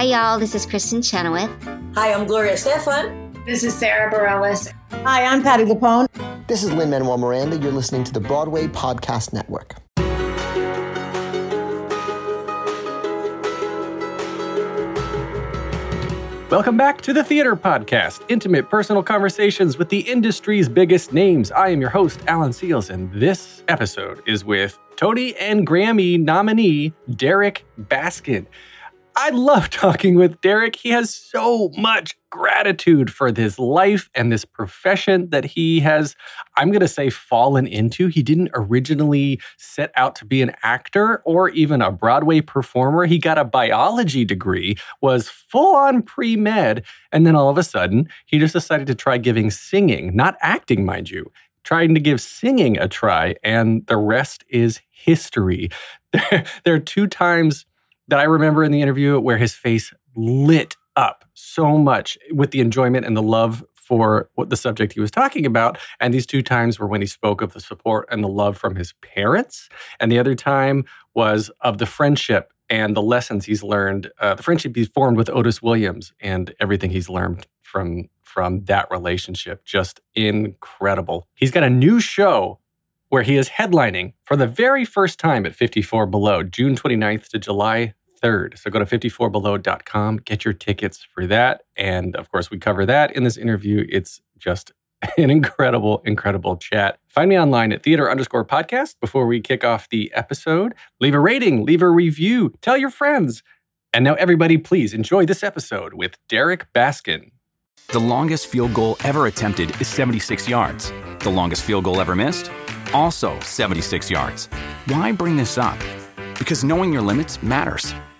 Hi, y'all. This is Kristin Chenoweth. Hi, I'm Gloria Stefan. This is Sara Bareilles. Hi, I'm Patti LuPone. This is Lin-Manuel Miranda. You're listening to the Broadway Podcast Network. Welcome back to the Theater Podcast, intimate personal conversations with the industry's biggest names. I am your host, Alan Seales, and this episode is with Tony and Grammy nominee Derrick Baskin. I love talking with Derrick. He has so much gratitude for this life and this profession that he has, I'm going to say, fallen into. He didn't originally set out to be an actor or even a Broadway performer. He got a biology degree, was full on pre med, and then all of a sudden, he just decided to try giving singing, not acting, mind you. Trying to give singing a try, and the rest is history. there are two times that I remember in the interview where his face lit up so much with the enjoyment and the love for what the subject he was talking about. And these two times were when he spoke of the support and the love from his parents. And the other time was of the friendship and the lessons he's learned, uh, the friendship he's formed with Otis Williams and everything he's learned from from that relationship. Just incredible. He's got a new show where he is headlining for the very first time at 54 Below, June 29th to July 3rd. So go to 54below.com, get your tickets for that. And of course, we cover that in this interview. It's just an incredible, incredible chat. Find me online at theater underscore podcast before we kick off the episode. Leave a rating, leave a review, tell your friends. And now, everybody, please enjoy this episode with Derrick Baskin. The longest field goal ever attempted is 76 yards. The longest field goal ever missed? Also 76 yards. Why bring this up? Because knowing your limits matters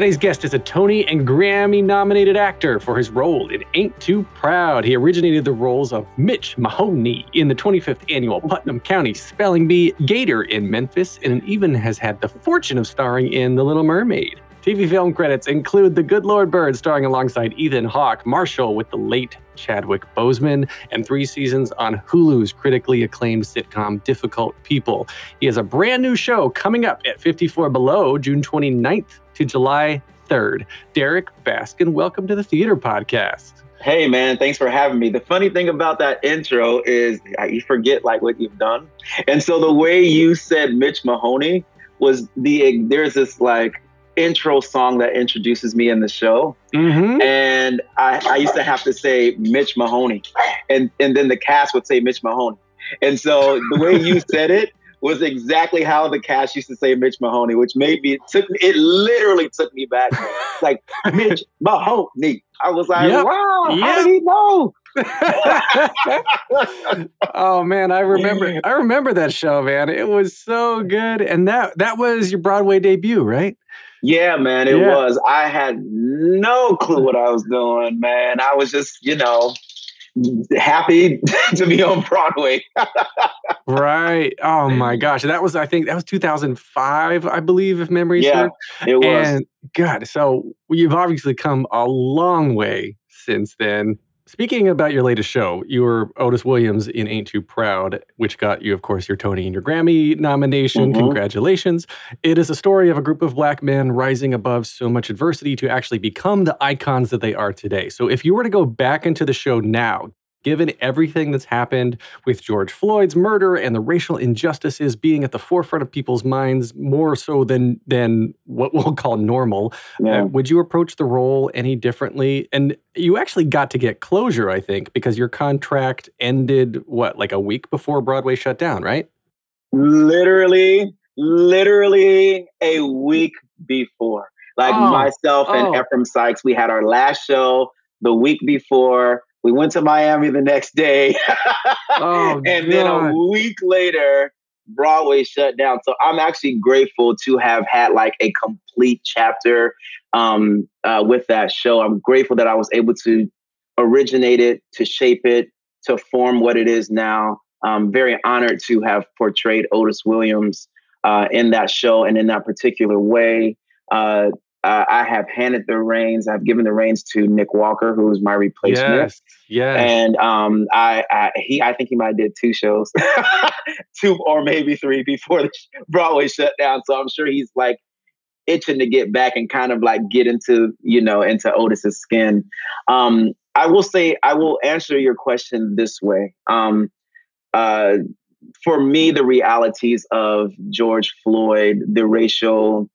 Today's guest is a Tony and Grammy nominated actor for his role in Ain't Too Proud. He originated the roles of Mitch Mahoney in the 25th annual Putnam County Spelling Bee, Gator in Memphis, and even has had the fortune of starring in The Little Mermaid. TV film credits include The Good Lord Bird, starring alongside Ethan Hawke, Marshall with the late Chadwick Boseman, and three seasons on Hulu's critically acclaimed sitcom Difficult People. He has a brand new show coming up at 54 Below, June 29th to July 3rd. Derrick Baskin, welcome to the Theater Podcast. Hey man, thanks for having me. The funny thing about that intro is you forget like what you've done. And so the way you said Mitch Mahoney was the there's this like intro song that introduces me in the show. Mm-hmm. And I, I used to have to say Mitch Mahoney. And and then the cast would say Mitch Mahoney. And so the way you said it was exactly how the cast used to say Mitch Mahoney, which made me it took it literally took me back. like Mitch Mahoney. I was like, yep. wow, yep. how did he know? oh man, I remember I remember that show, man. It was so good. And that that was your Broadway debut, right? Yeah, man, it yeah. was. I had no clue what I was doing, man. I was just, you know, happy to be on Broadway. right. Oh my gosh. That was I think that was 2005, I believe if memory yeah, serves. It was. And God, so you've obviously come a long way since then. Speaking about your latest show, you were Otis Williams in Ain't Too Proud, which got you, of course, your Tony and your Grammy nomination. Mm-hmm. Congratulations. It is a story of a group of black men rising above so much adversity to actually become the icons that they are today. So if you were to go back into the show now, given everything that's happened with George Floyd's murder and the racial injustices being at the forefront of people's minds more so than than what we'll call normal, uh, yeah. uh, would you approach the role any differently? And you actually got to get closure, I think, because your contract ended what like a week before Broadway shut down, right? Literally, literally a week before. Like oh, myself and oh. Ephraim Sykes, we had our last show the week before we went to Miami the next day. oh, and then a week later, Broadway shut down. So I'm actually grateful to have had like a complete chapter um, uh, with that show. I'm grateful that I was able to originate it, to shape it, to form what it is now. I'm very honored to have portrayed Otis Williams uh, in that show and in that particular way. Uh, uh, I have handed the reins. I've given the reins to Nick Walker, who is my replacement. Yes, yes. And um, I, I, he, I think he might have did two shows, two or maybe three before the Broadway shut down. So I'm sure he's like itching to get back and kind of like get into, you know, into Otis's skin. Um, I will say, I will answer your question this way. Um, uh, for me, the realities of George Floyd, the racial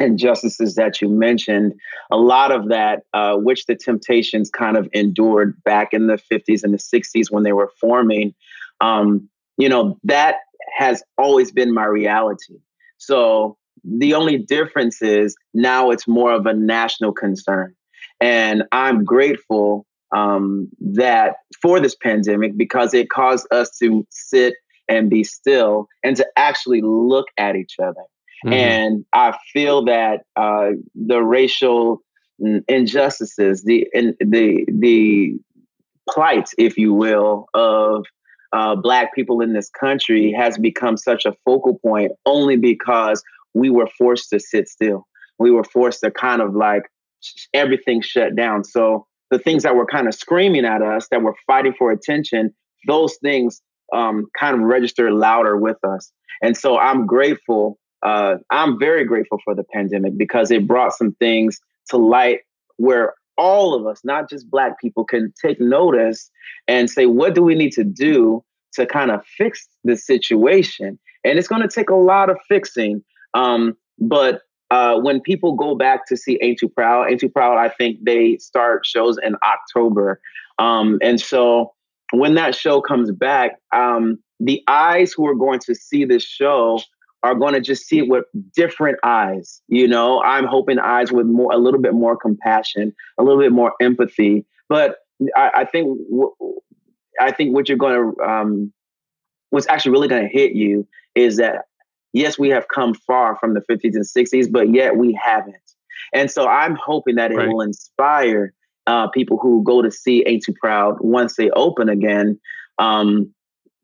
injustices that you mentioned, a lot of that, uh, which the Temptations kind of endured back in the 50s and the 60s when they were forming, um, you know, that has always been my reality. So the only difference is now it's more of a national concern. And I'm grateful um, that for this pandemic because it caused us to sit and be still and to actually look at each other Mm-hmm. And I feel that uh, the racial injustices, the in, the the plight, if you will, of uh, black people in this country has become such a focal point only because we were forced to sit still. We were forced to kind of like everything shut down. So the things that were kind of screaming at us, that were fighting for attention, those things um, kind of register louder with us. And so I'm grateful uh, I'm very grateful for the pandemic because it brought some things to light where all of us, not just Black people, can take notice and say, what do we need to do to kind of fix this situation? And it's going to take a lot of fixing. Um, but uh, when people go back to see Ain't Too Proud, Ain't Too Proud, I think they start shows in October. Um, and so when that show comes back, um, the eyes who are going to see this show are going to just see it with different eyes. You know, I'm hoping eyes with more, a little bit more compassion, a little bit more empathy. But I, I think, I think what you're going to, um, what's actually really going to hit you is that yes, we have come far from the 50s and 60s, but yet we haven't. And so I'm hoping that it right. will inspire uh, people who go to see Ain't Too Proud once they open again. Um,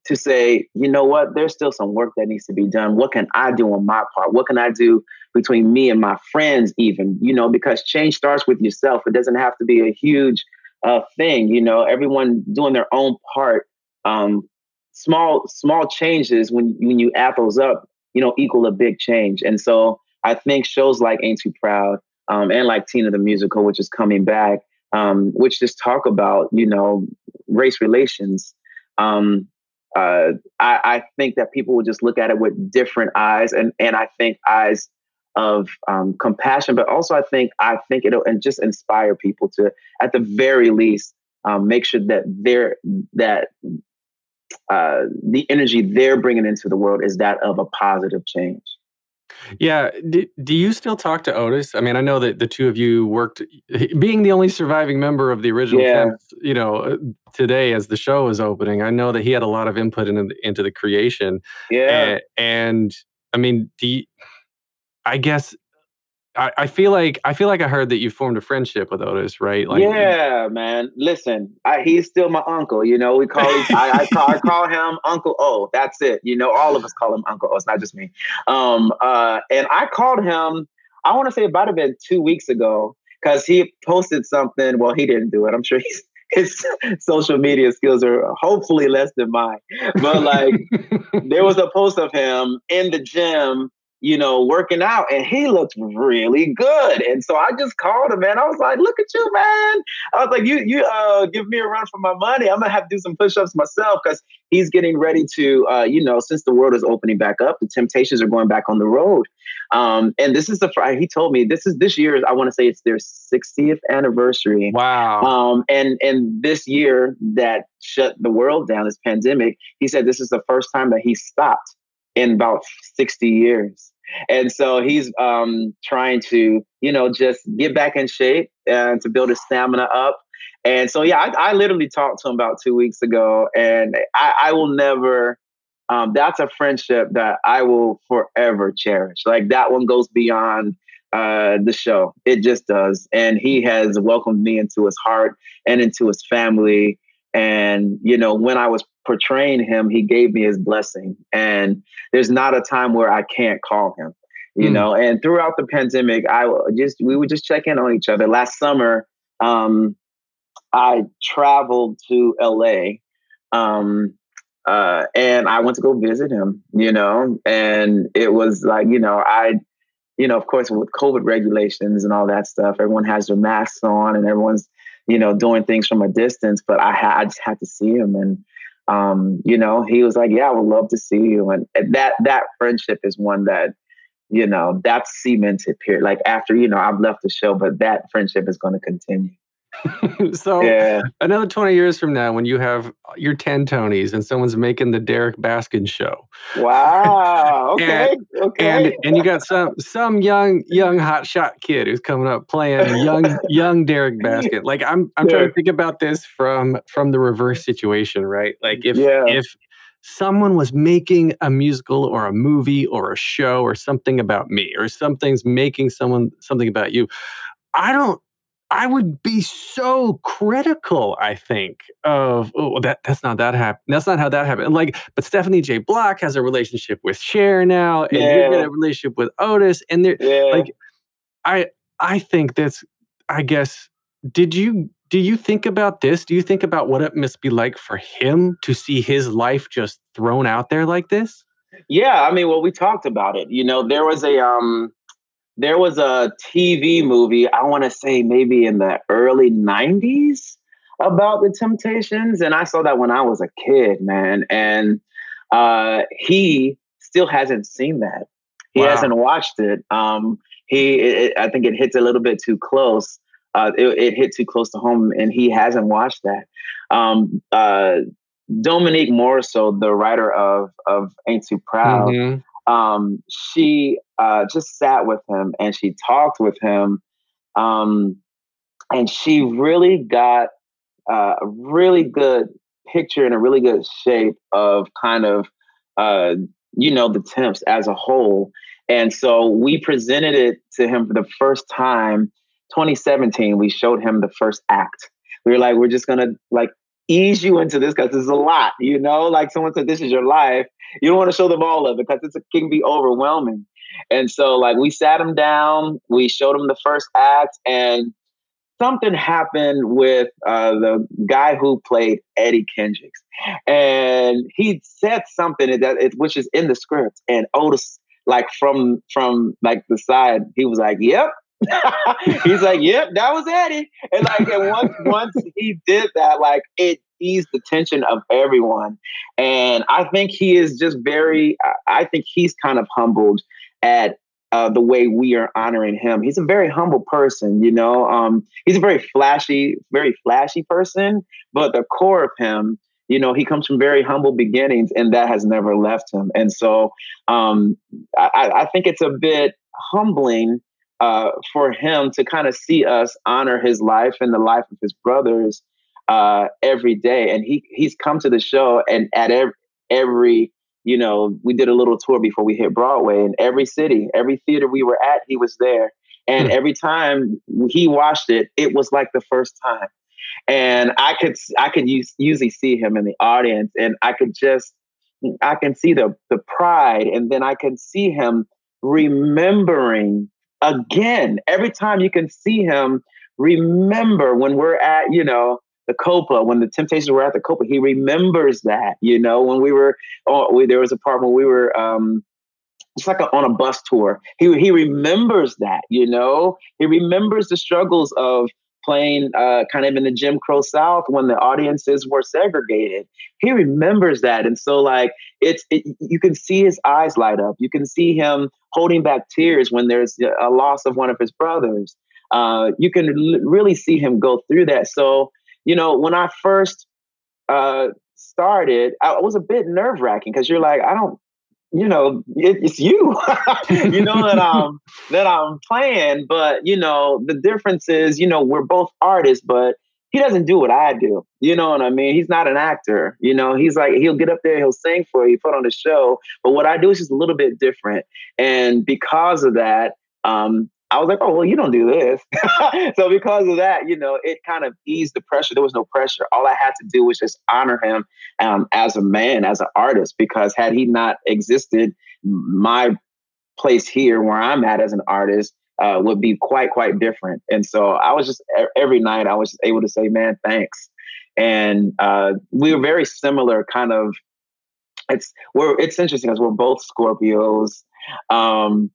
to say, you know what, there's still some work that needs to be done. What can I do on my part? What can I do between me and my friends, even? You know, because change starts with yourself. It doesn't have to be a huge uh, thing. You know, everyone doing their own part. Um, small small changes when when you add those up, you know, equal a big change. And so I think shows like Ain't Too Proud um, and like Tina the Musical, which is coming back, um, which just talk about you know race relations. Um, uh, I, I, think that people will just look at it with different eyes, and and I think eyes of um, compassion, but also I think I think it'll and just inspire people to, at the very least, um, make sure that they're that uh, the energy they're bringing into the world is that of a positive change. Yeah. Do, do you still talk to Otis? I mean, I know that the two of you worked, being the only surviving member of the original yeah. you know, uh, today as the show is opening, I know that he had a lot of input into the, into the creation. Yeah. And, and I mean, do you, I guess I, I feel like I feel like I heard that you formed a friendship with Otis, right? Like, yeah, man. Listen, I, he's still my uncle. You know, we call I, I, call I call him Uncle O. That's it. You know, all of us call him Uncle O. It's not just me. Um, uh, and I called him. I want to say about have been two weeks ago because he posted something. Well, he didn't do it. I'm sure he's his social media skills are hopefully less than mine. But like, there was a post of him in the gym you know, working out and he looked really good. And so I just called him, man. I was like, look at you, man. I was like, you, you uh give me a run for my money. I'm gonna have to do some push-ups myself because he's getting ready to uh, you know, since the world is opening back up, the temptations are going back on the road. Um, and this is the he told me this is this year, I want to say it's their 60th anniversary. Wow. Um, and and this year that shut the world down, this pandemic, he said this is the first time that he stopped in about 60 years. And so he's um, trying to, you know, just get back in shape and to build his stamina up. And so, yeah, I, I literally talked to him about two weeks ago, and I, I will never um, that's a friendship that I will forever cherish. Like that one goes beyond uh, the show. It just does. And he has welcomed me into his heart and into his family. And, you know, when I was portraying him, he gave me his blessing. And there's not a time where I can't call him, you mm. know. And throughout the pandemic, I just, we would just check in on each other. Last summer, um, I traveled to LA. Um, uh, and I went to go visit him, you know, and it was like, you know, I, you know, of course, with COVID regulations and all that stuff, everyone has their masks on and everyone's, you know, doing things from a distance. But I, ha- I just had to see him, and um, you know, he was like, "Yeah, I would love to see you," and that that friendship is one that, you know, that's cemented. Period. Like after you know, I've left the show, but that friendship is going to continue. so yeah. another 20 years from now when you have your 10 tonys and someone's making the Derrick baskin show wow okay and, okay and, and you got some some young young hot shot kid who's coming up playing young young Derrick baskin like i'm i'm yeah. trying to think about this from from the reverse situation right like if yeah. if someone was making a musical or a movie or a show or something about me or something's making someone something about you i don't I would be so critical, I think, of oh that that's not that happen. That's not how that happened. Like, but Stephanie J. Block has a relationship with Cher now, and yeah. you got a relationship with Otis, and they're yeah. like, I I think that's I guess did you do you think about this? Do you think about what it must be like for him to see his life just thrown out there like this? Yeah, I mean, well, we talked about it. You know, there was a um there was a TV movie, I want to say maybe in the early 90s about the Temptations. And I saw that when I was a kid, man. And uh, he still hasn't seen that. He wow. hasn't watched it. Um, he, it, I think it hits a little bit too close. Uh, it, it, hit too close to home, and he hasn't watched that. Um, uh, Dominique Morisseau, the writer of of Ain't Too Proud, mm-hmm um, she uh, just sat with him and she talked with him. Um, and she really got uh, a really good picture and a really good shape of kind of, uh, you know, the temps as a whole. And so we presented it to him for the first time, 2017. We showed him the first act. We were like, we're just gonna like ease you into this because it's a lot, you know? Like someone said, this is your life. You don't want to show them all of it because it can be overwhelming. And so, like, we sat him down, we showed him the first act, and something happened with uh, the guy who played Eddie Kendricks. And he said something that it, which is in the script. And Otis, like, from from like the side, he was like, Yep, He's like, "Yep, that was Eddie." And like, and once once he did that, like it eased the tension of everyone. And I think he is just very. I think he's kind of humbled at uh, the way we are honoring him. He's a very humble person, you know. Um, he's a very flashy, very flashy person, but the core of him, you know, he comes from very humble beginnings, and that has never left him. And so, um, I, I think it's a bit humbling uh, for him to kind of see us honor his life and the life of his brothers uh, every day. And he he's come to the show and at every, every you know we did a little tour before we hit Broadway in every city, every theater we were at, he was there. And hmm. every time he watched it, it was like the first time. And I could I could use, usually see him in the audience, and I could just I can see the the pride, and then I can see him remembering again, every time you can see him, remember when we're at, you know, the Copa, when the Temptations were at the Copa, he remembers that, you know, when we were, oh, we, there was a part when we were, um, it's like a, on a bus tour. He, he remembers that, you know, he remembers the struggles of playing uh, kind of in the Jim Crow South when the audiences were segregated. He remembers that, and so like it's it, you can see his eyes light up. You can see him holding back tears when there's a loss of one of his brothers. Uh, you can l- really see him go through that. So you know when I first uh, started, I was a bit nerve wracking because you're like, I don't you know, it, it's you, you know, that I'm that I'm playing. But you know, the difference is, you know, we're both artists, but he doesn't do what I do. You know what I mean? He's not an actor. You know, he's like, he'll get up there, he'll sing for you, put on a show. But what I do is just a little bit different. And because of that, um, I was like, oh, well, you don't do this. so because of that, you know, it kind of eased the pressure. There was no pressure. All I had to do was just honor him um, as a man, as an artist, because had he not existed, my place here where I'm at as an artist uh, would be quite, quite different. And so I was just, every night I was just able to say, man, thanks. And uh, we were very similar kind of, it's, we're, it's interesting because we're both Scorpios. Um,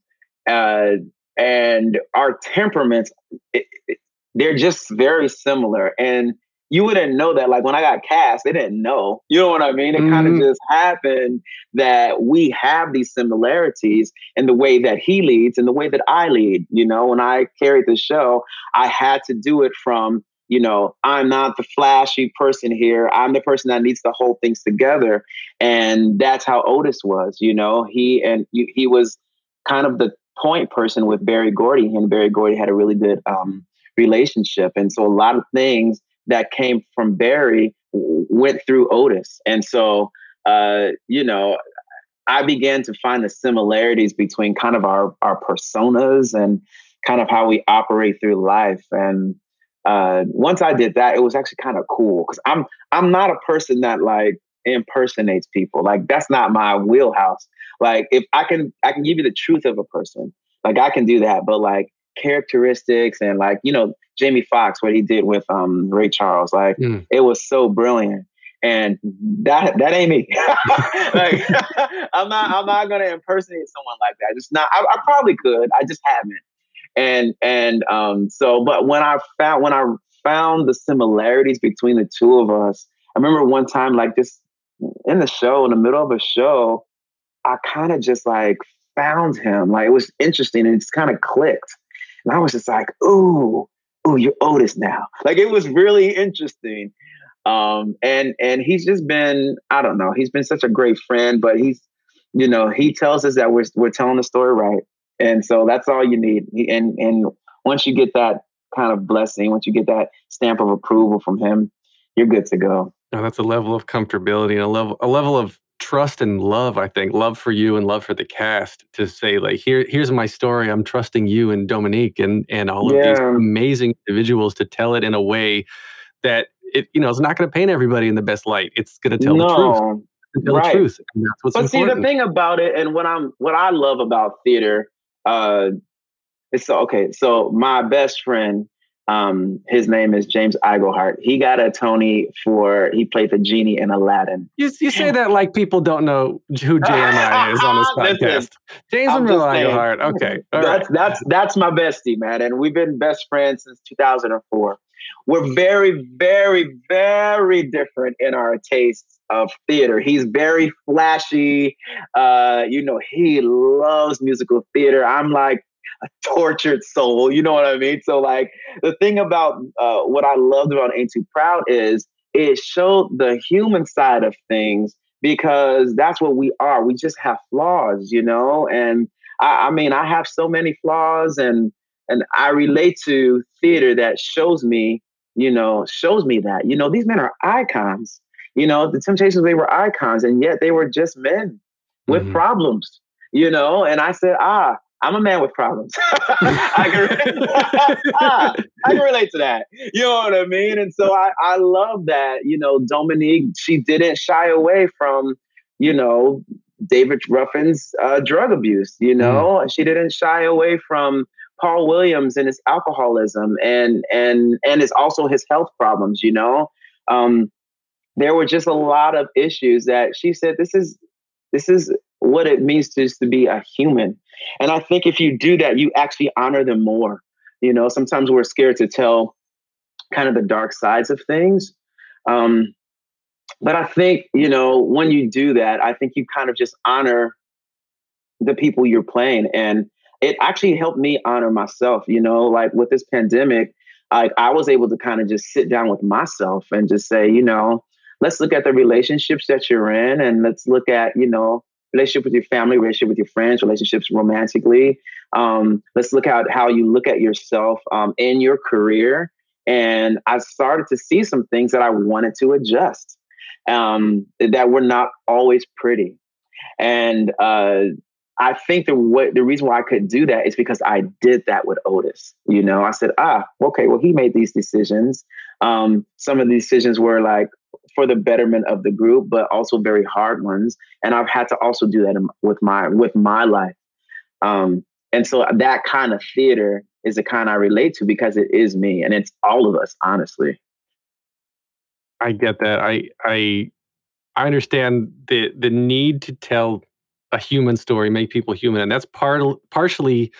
uh, and our temperaments it, it, they're just very similar. And you wouldn't know that like when i got cast they didn't know. You know what i mean? It mm-hmm. kind of just happened that we have these similarities in the way that he leads and the way that i lead. You know when i carried the show i had to do it from you know i'm not the flashy person here. I'm the person that needs to hold things together. And that's how otis was you know? He and he was kind of the point person with Berry Gordy. and Berry Gordy had a really good um, relationship. And so a lot of things that came from Berry went through Otis. And so, uh, you know, I began to find the similarities between kind of our, our personas and kind of how we operate through life. And uh, once I did that, it was actually kind of cool because I'm I'm not a person that like impersonates people. Like that's not my wheelhouse. Like if I can I can give you the truth of a person, like I can do that, but like characteristics and like, you know, Jamie Foxx, what he did with um Ray Charles, like mm. it was so brilliant. And that that ain't me. like I'm not I'm not gonna impersonate someone like that. Just not I, I probably could. I just haven't. And and um so but when I found when I found the similarities between the two of us, I remember one time like just in the show, in the middle of a show, I kind of just like found him. Like it was interesting and it's kind of clicked. And I was just like, ooh, ooh, you're Otis now. Like it was really interesting. Um, and and he's just been, I don't know, he's been such a great friend, but he's, you know, he tells us that we're we're telling the story right. And so that's all you need. And and once you get that kind of blessing, once you get that stamp of approval from him, you're good to go. Oh, that's a level of comfortability and a level a level of trust and love, I think, love for you and love for the cast to say, like, here, here's my story. I'm trusting you and Dominique and and all yeah. of these amazing individuals to tell it in a way that it, you know, is not going to paint everybody in the best light. It's going to tell no. the truth. Right. the truth. And that's what's but important. see, the thing about it, and what I'm, what I love about theater, uh, it's okay. So my best friend um, his name is James Iglehart. He got a Tony for he played the genie in Aladdin. You, you say that like people don't know who JMI is on this podcast. James Iglehart. Okay, All that's right. that's that's my bestie, man, and we've been best friends since 2004. We're very, very, very different in our tastes of theater. He's very flashy. Uh, you know, he loves musical theater. I'm like a tortured soul. You know what I mean? So like the thing about uh, what I loved about Ain't Too Proud is it showed the human side of things because that's what we are. We just have flaws, you know. And I, I mean, I have so many flaws, and and I relate to theater that shows me, you know, shows me that you know these men are icons. You know, the Temptations they were icons, and yet they were just men with mm-hmm. problems. You know, and I said, ah, I'm a man with problems. I, can, I can relate to that. You know what I mean? And so I, I love that, you know, Dominique, she didn't shy away from, you know, David Ruffin's uh, drug abuse, you know, mm. she didn't shy away from Paul Williams and his alcoholism and and and it's also his health problems, you know. Um, there were just a lot of issues that she said this is this is what it means to, to be a human. And I think if you do that, you actually honor them more. You know, sometimes we're scared to tell kind of the dark sides of things. Um, but I think, you know, when you do that, I think you kind of just honor the people you're playing. And it actually helped me honor myself, you know, like with this pandemic, I, I was able to kind of just sit down with myself and just say, you know, let's look at the relationships that you're in and let's look at, you know, relationship with your family, relationship with your friends, relationships romantically. Um, let's look at how you look at yourself um, in your career and I started to see some things that I wanted to adjust um, that were not always pretty. And uh, I think the what the reason why I could do that is because I did that with Otis. You know, I said, ah, okay, well, he made these decisions. Um, some of the decisions were like for the betterment of the group, but also very hard ones. And I've had to also do that with my with my life. Um, and so that kind of theater is the kind I relate to because it is me and it's all of us, honestly. I get that. I I I understand the the need to tell a human story, make people human, and that's part partially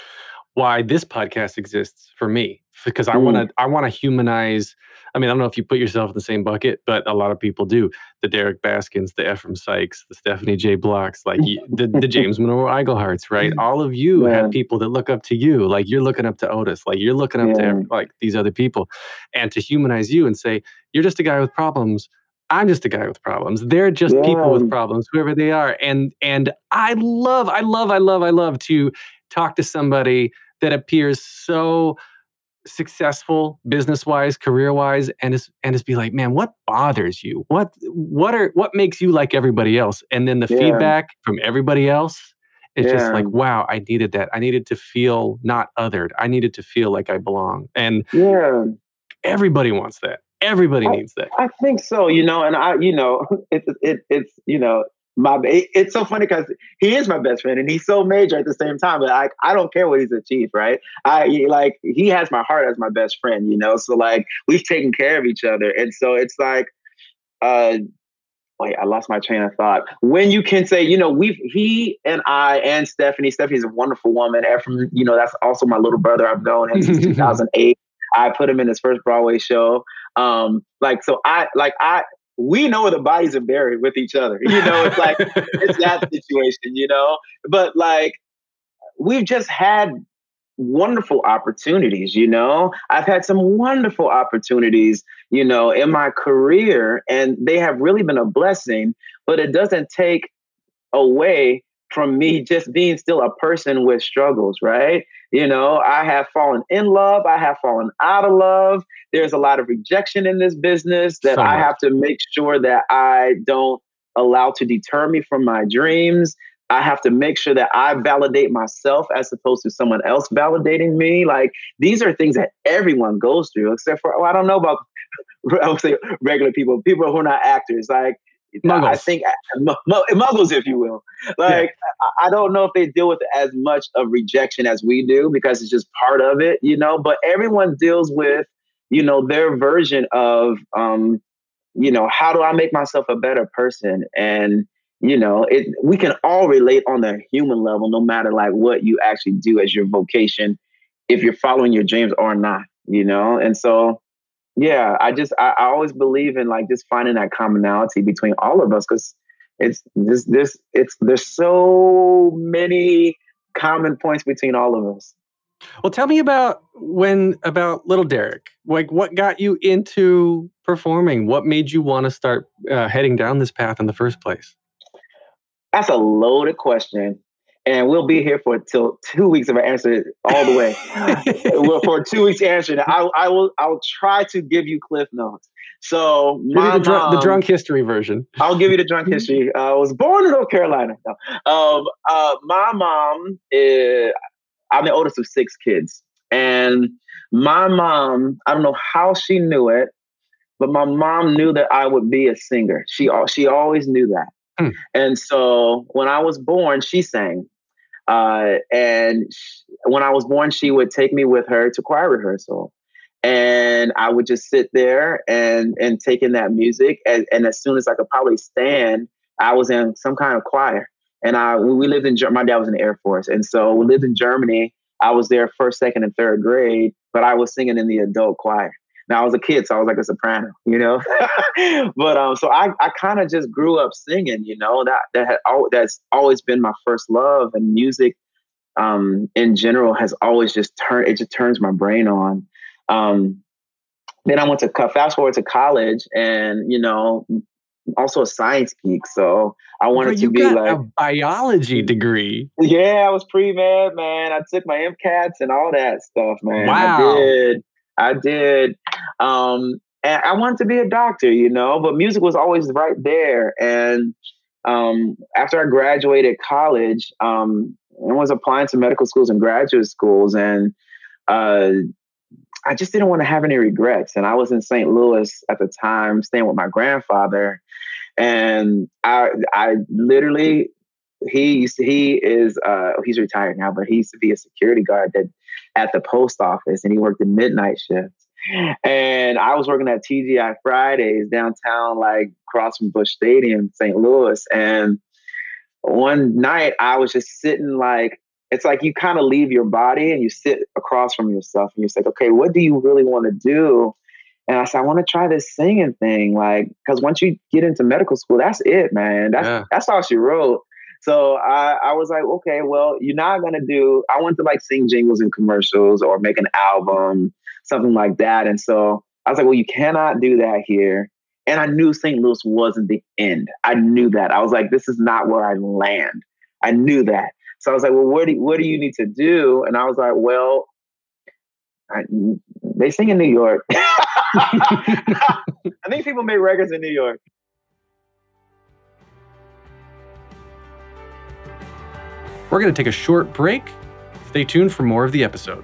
why this podcast exists for me because I want to mm. I want to humanize. I mean, I don't know if you put yourself in the same bucket, but a lot of people do. The Derrick Baskins, the Ephraim Sykes, the Stephanie J. Blocks, like the, the James Monroe Igleharts, right? Mm. All of you yeah. have people that look up to you. Like you're looking up to Otis, like you're looking up yeah. to like these other people, and to humanize you and say you're just a guy with problems. I'm just a guy with problems. They're just yeah. people with problems, whoever they are. And and I love, I love, I love, I love to talk to somebody that appears so successful business wise career wise and just and just be like man what bothers you? What what are what makes you like everybody else? And then the yeah. feedback from everybody else it's yeah. just like wow i needed that. I needed to feel not othered. I needed to feel like i belong. And yeah. everybody wants that. Everybody I, needs that. I think so you know and i you know it's it, it's you know my it's so funny because he is my best friend and he's so major at the same time but I, I don't care what he's achieved right? I like he has my heart as my best friend you know? So like we've taken care of each other and so it's like uh wait i lost my train of thought. When you can say you know we've he and i and stephanie stephanie's a wonderful woman and from you know that's also my little brother i've known him since 2008 I put him in his first Broadway show. Um, like so I like I we know the bodies are buried with each other. You know, it's like it's that situation, you know. But like we've just had wonderful opportunities, you know. I've had some wonderful opportunities, you know, in my career and they have really been a blessing, but it doesn't take away from me just being still a person with struggles, right? You know, I have fallen in love, I have fallen out of love. There's a lot of rejection in this business that I have to make sure that I don't allow to deter me from my dreams. I have to make sure that I validate myself as opposed to someone else validating me. Like these are things that everyone goes through, except for, oh, I don't know about I would say regular people, people who are not actors. Like Muggles. I think muggles, if you will. Like yeah. I don't know if they deal with as much of rejection as we do because it's just part of it, you know. But everyone deals with, you know, their version of, um, you know, how do I make myself a better person? And you know, it we can all relate on the human level, no matter like what you actually do as your vocation, if you're following your dreams or not, you know. And so yeah, I just I, I, always believe in like just finding that commonality between all of us because it's this this it's there's so many common points between all of us. Well, tell me about when about little Derrick. Like, what got you into performing? What made you want to start uh, heading down this path in the first place? That's a loaded question and we'll be here for till two weeks of an answer all the way. for two weeks answering, I, I will I will try to give you cliff notes. So my the, dr- the, drunk history version. I'll give you the drunk history. Uh, I was born in North Carolina. No. Um, uh, my mom is. I'm the oldest of six kids, and my mom. I don't know how she knew it, but my mom knew that I would be a singer. She she always knew that. Hmm. And so when I was born, she sang. Uh, and she, when I was born, she would take me with her to choir rehearsal. And I would just sit there and and take in that music. And, and as soon as I could probably stand, I was in some kind of choir. And I we lived in my dad was in the Air Force, and so we lived in Germany. I was there first, second, and third grade, but I was singing in the adult choir. Now I was a kid, so I was like a soprano, you know. but um, so I, I kind of just grew up singing, you know. That that had al- that's always been my first love, and music, um, in general has always just turned it just turns my brain on. Um, then I went to fast forward to college, and you know, also a science geek, so I wanted to be like a biology degree. Yeah, I was pre med, man. I took my MCATs and all that stuff, man. Wow. I did. I did. Um, and I wanted to be a doctor, you know, but music was always right there. And um, after I graduated college, um, I was applying to medical schools and graduate schools, and uh, I just didn't want to have any regrets. And I was in St. Louis at the time, staying with my grandfather, and I, I literally, he he is uh, he's retired now, but he used to be a security guard that at the post office, and he worked the midnight shift. And I was working at TGI Fridays downtown, like across from Busch Stadium, St. Louis. And one night I was just sitting like, it's like you kind of leave your body and you sit across from yourself and you're like, okay, what do you really want to do? And I said, I want to try this singing thing. Like, because once you get into medical school, that's it, man. That's yeah. that's all she wrote. So I, I was like, okay, well, you're not gonna do. I want to like sing jingles in commercials or make an album, something like that. And so I was like, well, you cannot do that here. And I knew St. Louis wasn't the end. I knew that. I was like, this is not where I land. I knew that. So I was like, well, what do what do you need to do? And I was like, well, I, they sing in New York. I think people make records in New York. We're going to take a short break. Stay tuned for more of the episode.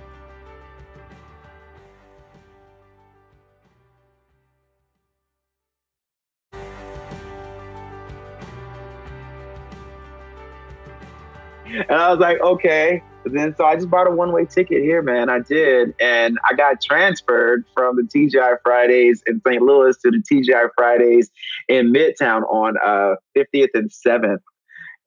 and I was like, okay. But then so I just bought a one way ticket here, man. I did. And I got transferred from the TGI Fridays in St. Louis to the TGI Fridays in Midtown on uh, 50th and 7th.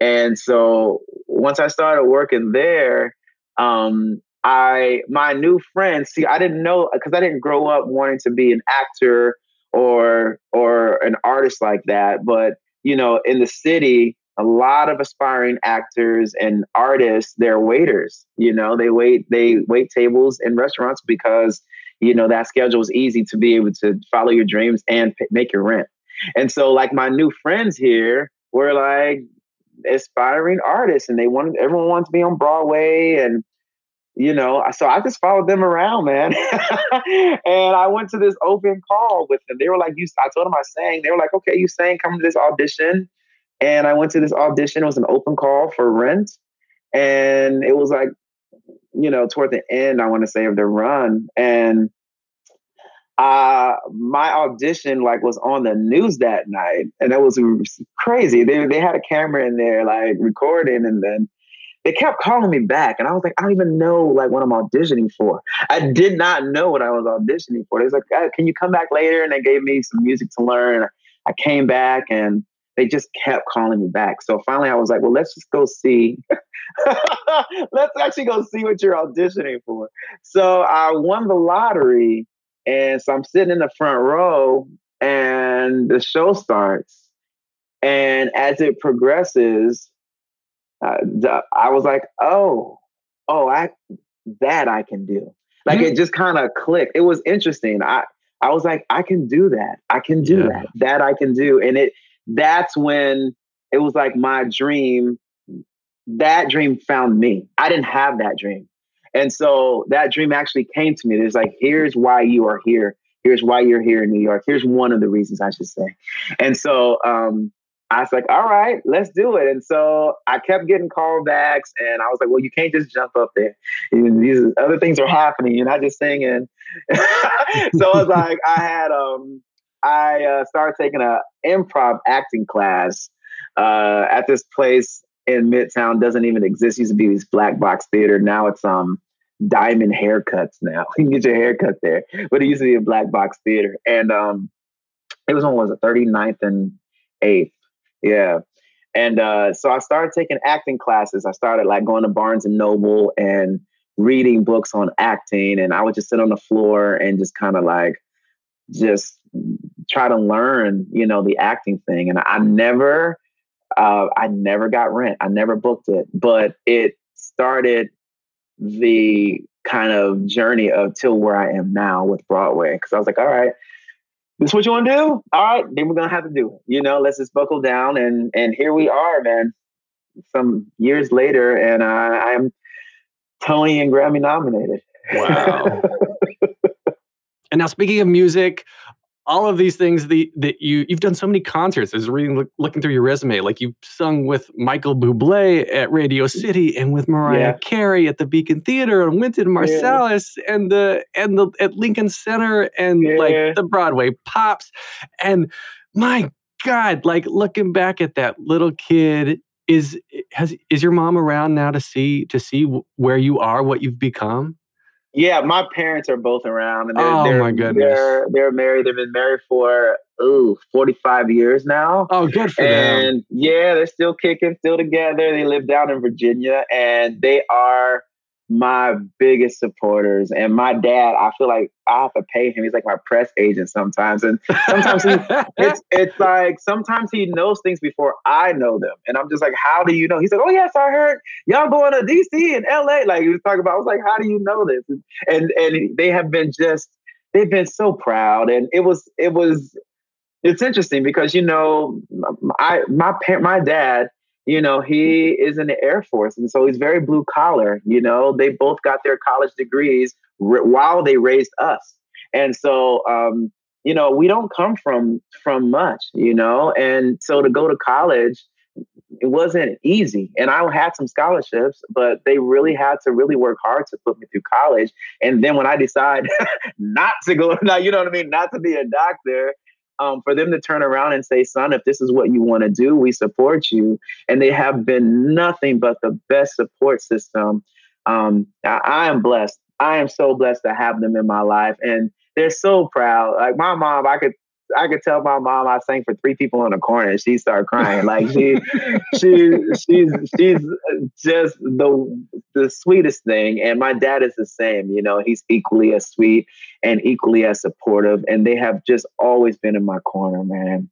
And so once I started working there, um, I my new friends, see, I didn't know because I didn't grow up wanting to be an actor or or an artist like that. But you know, in the city, a lot of aspiring actors and artists they're waiters you know they wait they wait tables in restaurants because you know that schedule is easy to be able to follow your dreams and p- make your rent and so like my new friends here were like aspiring artists and they wanted everyone wanted to be on broadway and you know so i just followed them around man and i went to this open call with them they were like you i told them i sang they were like okay you sang come to this audition and I went to this audition. It was an open call for Rent. And it was like, you know, toward the end, I want to say, of the run. And uh, my audition like was on the news that night. And that was crazy. They, they had a camera in there like recording and then they kept calling me back and i was like i don't even know like what i'm auditioning for i did not know what i was auditioning for they was like can you come back later and they gave me some music to learn i came back and they just kept calling me back. So finally, I was like, well, let's just go see. let's actually go see what you're auditioning for. So I won the lottery. And so I'm sitting in the front row, and the show starts. And as it progresses, uh, I was like, oh, oh, I that I can do. Like mm-hmm. it just kind of clicked. It was interesting. I I was like, I can do that. I can do yeah. that. That I can do. And it that's when it was like my dream. That dream found me. I didn't have that dream. And so that dream actually came to me. There's like, here's why you are here. Here's why you're here in New York. Here's one of the reasons I should say. And so um, I was like, all right, let's do it. And so I kept getting callbacks, and I was like, well, you can't just jump up there. These other things are happening. You're not just singing. so I was like, I had um, I uh, started taking a improv acting class uh, at this place in Midtown. Doesn't even exist. Used to be this black box theater. Now it's um diamond haircuts. Now you can get your haircut there, but it used to be a black box theater. And um, it was on was it 39th and 8th. Yeah. And uh, so I started taking acting classes. I started like going to Barnes and Noble and reading books on acting. And I would just sit on the floor and just kind of like just try to learn, you know, the acting thing. And I never, uh, I never got rent. I never booked it, but it started the kind of journey of till where I am now with Broadway. Cause I was like, all right, this is what you want to do? All right, then we're gonna have to do it. You know, let's just buckle down and and here we are, man. Some years later, and I, I'm Tony and Grammy nominated. Wow. and now speaking of music, all of these things that, that you you've done so many concerts. I was reading look, looking through your resume, like you've sung with Michael Bublé at Radio mm-hmm. City and with Mariah yeah. Carey at the Beacon Theater and Wynton Marsalis yeah. and the and the at Lincoln Center and yeah. like the Broadway Pops. And my God, like looking back at that little kid, is has is your mom around now to see to see where you are, what you've become? Yeah, my parents are both around, and they're, oh they're, my goodness, they're they're married. They've been married for ooh 45 years now. Oh, good for and, them. And yeah, they're still kicking, still together. They live down in Virginia, and they are my biggest supporters. And my dad, I feel like I have to pay him. He's like my press agent sometimes. And sometimes he it's it's like sometimes he knows things before I know them. And I'm just like, how do you know? He's like, Oh yes, I heard y'all going to DC and LA. Like he was talking about, I was like, how do you know this? And and, and they have been just they've been so proud. And it was it was it's interesting because you know I my parent my dad you know, he is in the Air Force. And so he's very blue collar. You know, they both got their college degrees while they raised us. And so, um, you know, we don't come from from much, you know, and so to go to college, it wasn't easy. And I had some scholarships, but they really had to really work hard to put me through college. And then when I decide not to go, not you know what I mean, not to be a doctor, um, for them to turn around and say, son, if this is what you want to do, we support you. And they have been nothing but the best support system. Um, I, I am blessed. I am so blessed to have them in my life. And they're so proud. Like my mom, I could I could tell my mom I sang for three people in the corner and she started crying. Like she she she's she's just the the sweetest thing. And my dad is the same, you know, he's equally as sweet and equally as supportive. And they have just always been in my corner, man.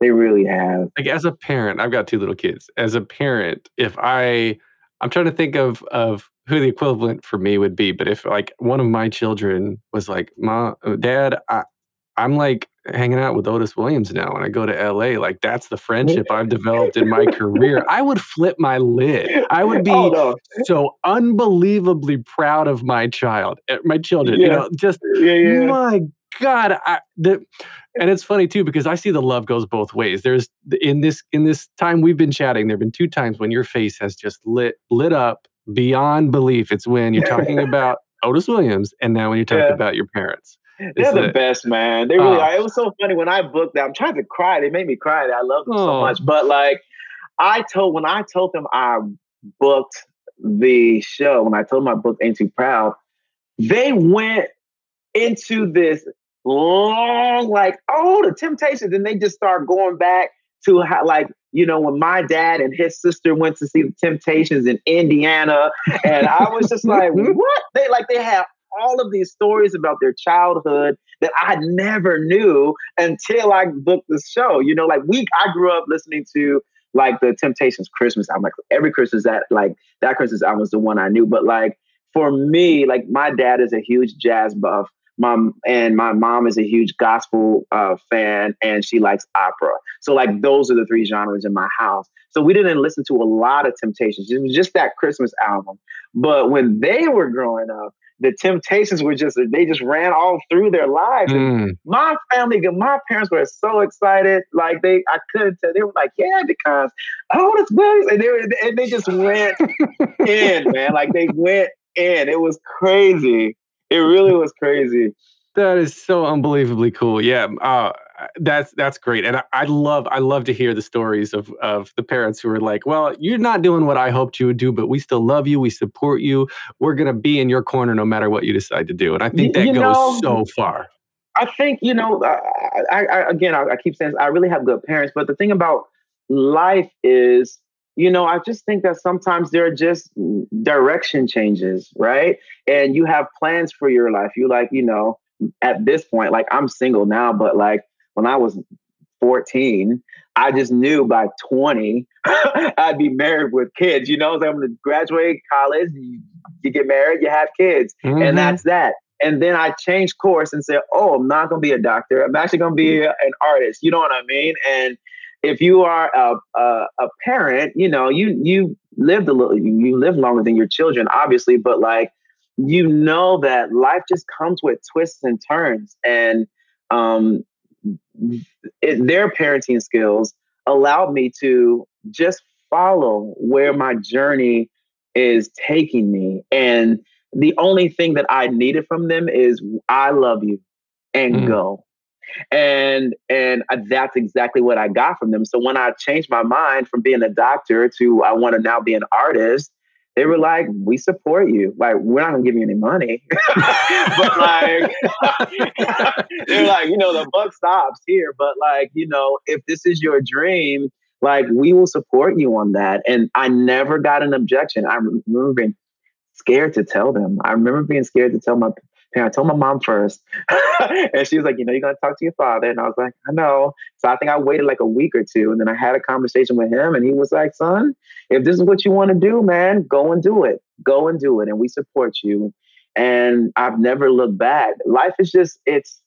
They really have. Like as a parent, I've got two little kids. As a parent, if I I'm trying to think of of who the equivalent for me would be, but if like one of my children was like, "Mom, uh, Dad, I, I'm like hanging out with Otis Williams now and I go to LA, like that's the friendship I've developed in my career. I would flip my lid. I would be oh, no. so unbelievably proud of my child, eh, my children, yeah. you know, just yeah, yeah. my God, I, the, and it's funny too because I see the love goes both ways. There's in this in this time we've been chatting, there've been two times when your face has just lit lit up beyond belief. It's when you're talking about Otis Williams, and now when you talk about your parents. They're the best, man. They really oh. are. It was so funny when I booked them. I'm trying to cry. They made me cry. I love them oh. so much. But like, I told when I told them I booked the show, when I told them I booked Ain't Too Proud, they went into this long, like, oh, the Temptations, and they just start going back to how, like, you know, when my dad and his sister went to see the Temptations in Indiana, and I was just like, what? They like they have all of these stories about their childhood that I never knew until I booked the show. You know, like we I grew up listening to like the Temptations Christmas album. Like every Christmas that like that Christmas album was the one I knew. But like for me, like my dad is a huge jazz buff. Mom and my mom is a huge gospel uh, fan, and she likes opera. So like those are the three genres in my house. So we didn't listen to a lot of Temptations. It was just that Christmas album. But when they were growing up, the temptations were just they just ran all through their lives. Mm. my family, my parents were so excited. Like they, I couldn't tell. They were like, "Yeah, because oh, that's Williams," and they were, and they just went in, man. Like they went in. It was crazy. It really was crazy. That is so unbelievably cool. Yeah. Uh, that's that's great, and I, I, love I love to hear the stories of of the parents who are like, "Well, you're not doing what I hoped you would do, but we still love you, we support you, we're gonna be in your corner no matter what you decide to do." And I think that you goes know, so far. I think you know, I, I, I again, I, I keep saying I really have good parents, but the thing about life is you know, I just think that sometimes there are just direction changes, right? And you have plans for your life. You like, you know, at this point, like I'm single now, but like when I was 14, I just knew by 20 I'd be married with kids. You know, so I'm going to graduate college, you, you, get married, you have kids, mm-hmm. and that's that. And then I changed course and said, "Oh, I'm not going to be a doctor. I'm actually going to be a, an artist." You know what I mean? And if you are a, a, a parent, you know, you you lived a little, you live longer than your children, obviously, but like you know that life just comes with twists and turns, and um, it, their parenting skills allowed me to just follow where my journey is taking me. And the only thing that I needed from them is I love you and mm. go. And and that's exactly what I got from them. So when I changed my mind from being a doctor to I want to now be an artist, they were like, "We support you. Like, we're not gonna give you any money, but like, they're like, you know, the buck stops here. But like, you know, if this is your dream, like we will support you on that. And I never got an objection. I remember being scared to tell them. I remember being scared to tell my parents. I told my mom first. and she was like, you know, you're gonna talk to your father. And I was like, I know. So I think I waited like a week or two. And then I had a conversation with him and he was like, son, if this is what you want to do, man, go and do it. Go and do it. And we support you. And I've never looked back. Life is just, it's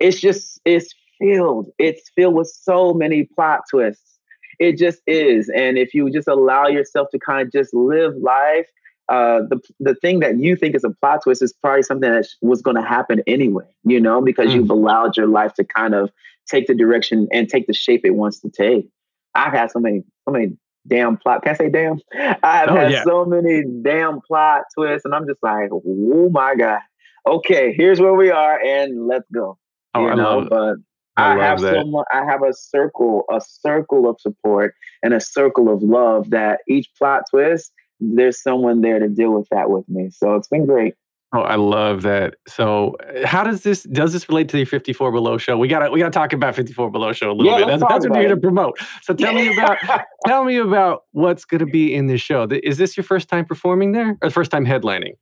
it's just it's filled. It's filled with so many plot twists. It just is. And if you just allow yourself to kind of just live life, uh, the the thing that you think is a plot twist is probably something that was going to happen anyway. You know, because mm. you've allowed your life to kind of take the direction and take the shape it wants to take. I've had so many, so many damn plot. Can I say damn? I've oh, had yeah. so many damn plot twists, and I'm just like, oh my god. Okay, here's where we are, and let's go. Oh, you I know, but I, I have that. someone I have a circle, a circle of support and a circle of love that each plot twist, there's someone there to deal with that with me. So it's been great. Oh, I love that. So, how does this does this relate to the 54 Below show? We gotta we gotta talk about 54 Below show a little yeah, bit. That's, that's what you're gonna promote. So tell me about tell me about what's gonna be in this show. Is this your first time performing there or first time headlining?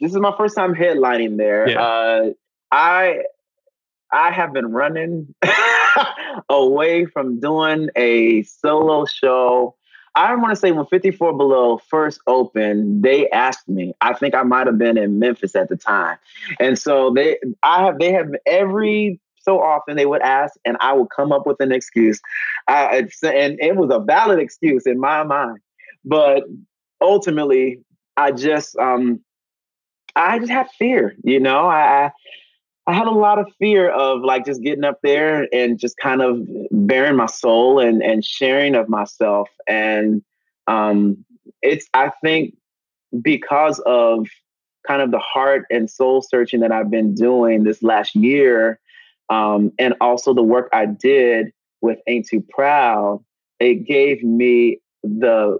This is my first time headlining there. Yeah. Uh, I I have been running away from doing a solo show. I want to say when 54 Below first opened, they asked me. I think I might have been in Memphis at the time, and so they, I have, they have every so often they would ask, and I would come up with an excuse, I, and it was a valid excuse in my mind. But ultimately, I just, um, I just had fear. You know, I I had a lot of fear of like just getting up there and just kind of bearing my soul and and sharing of myself. And um, it's I think because of kind of the heart and soul searching that I've been doing this last year, um, and also the work I did with Ain't Too Proud, it gave me the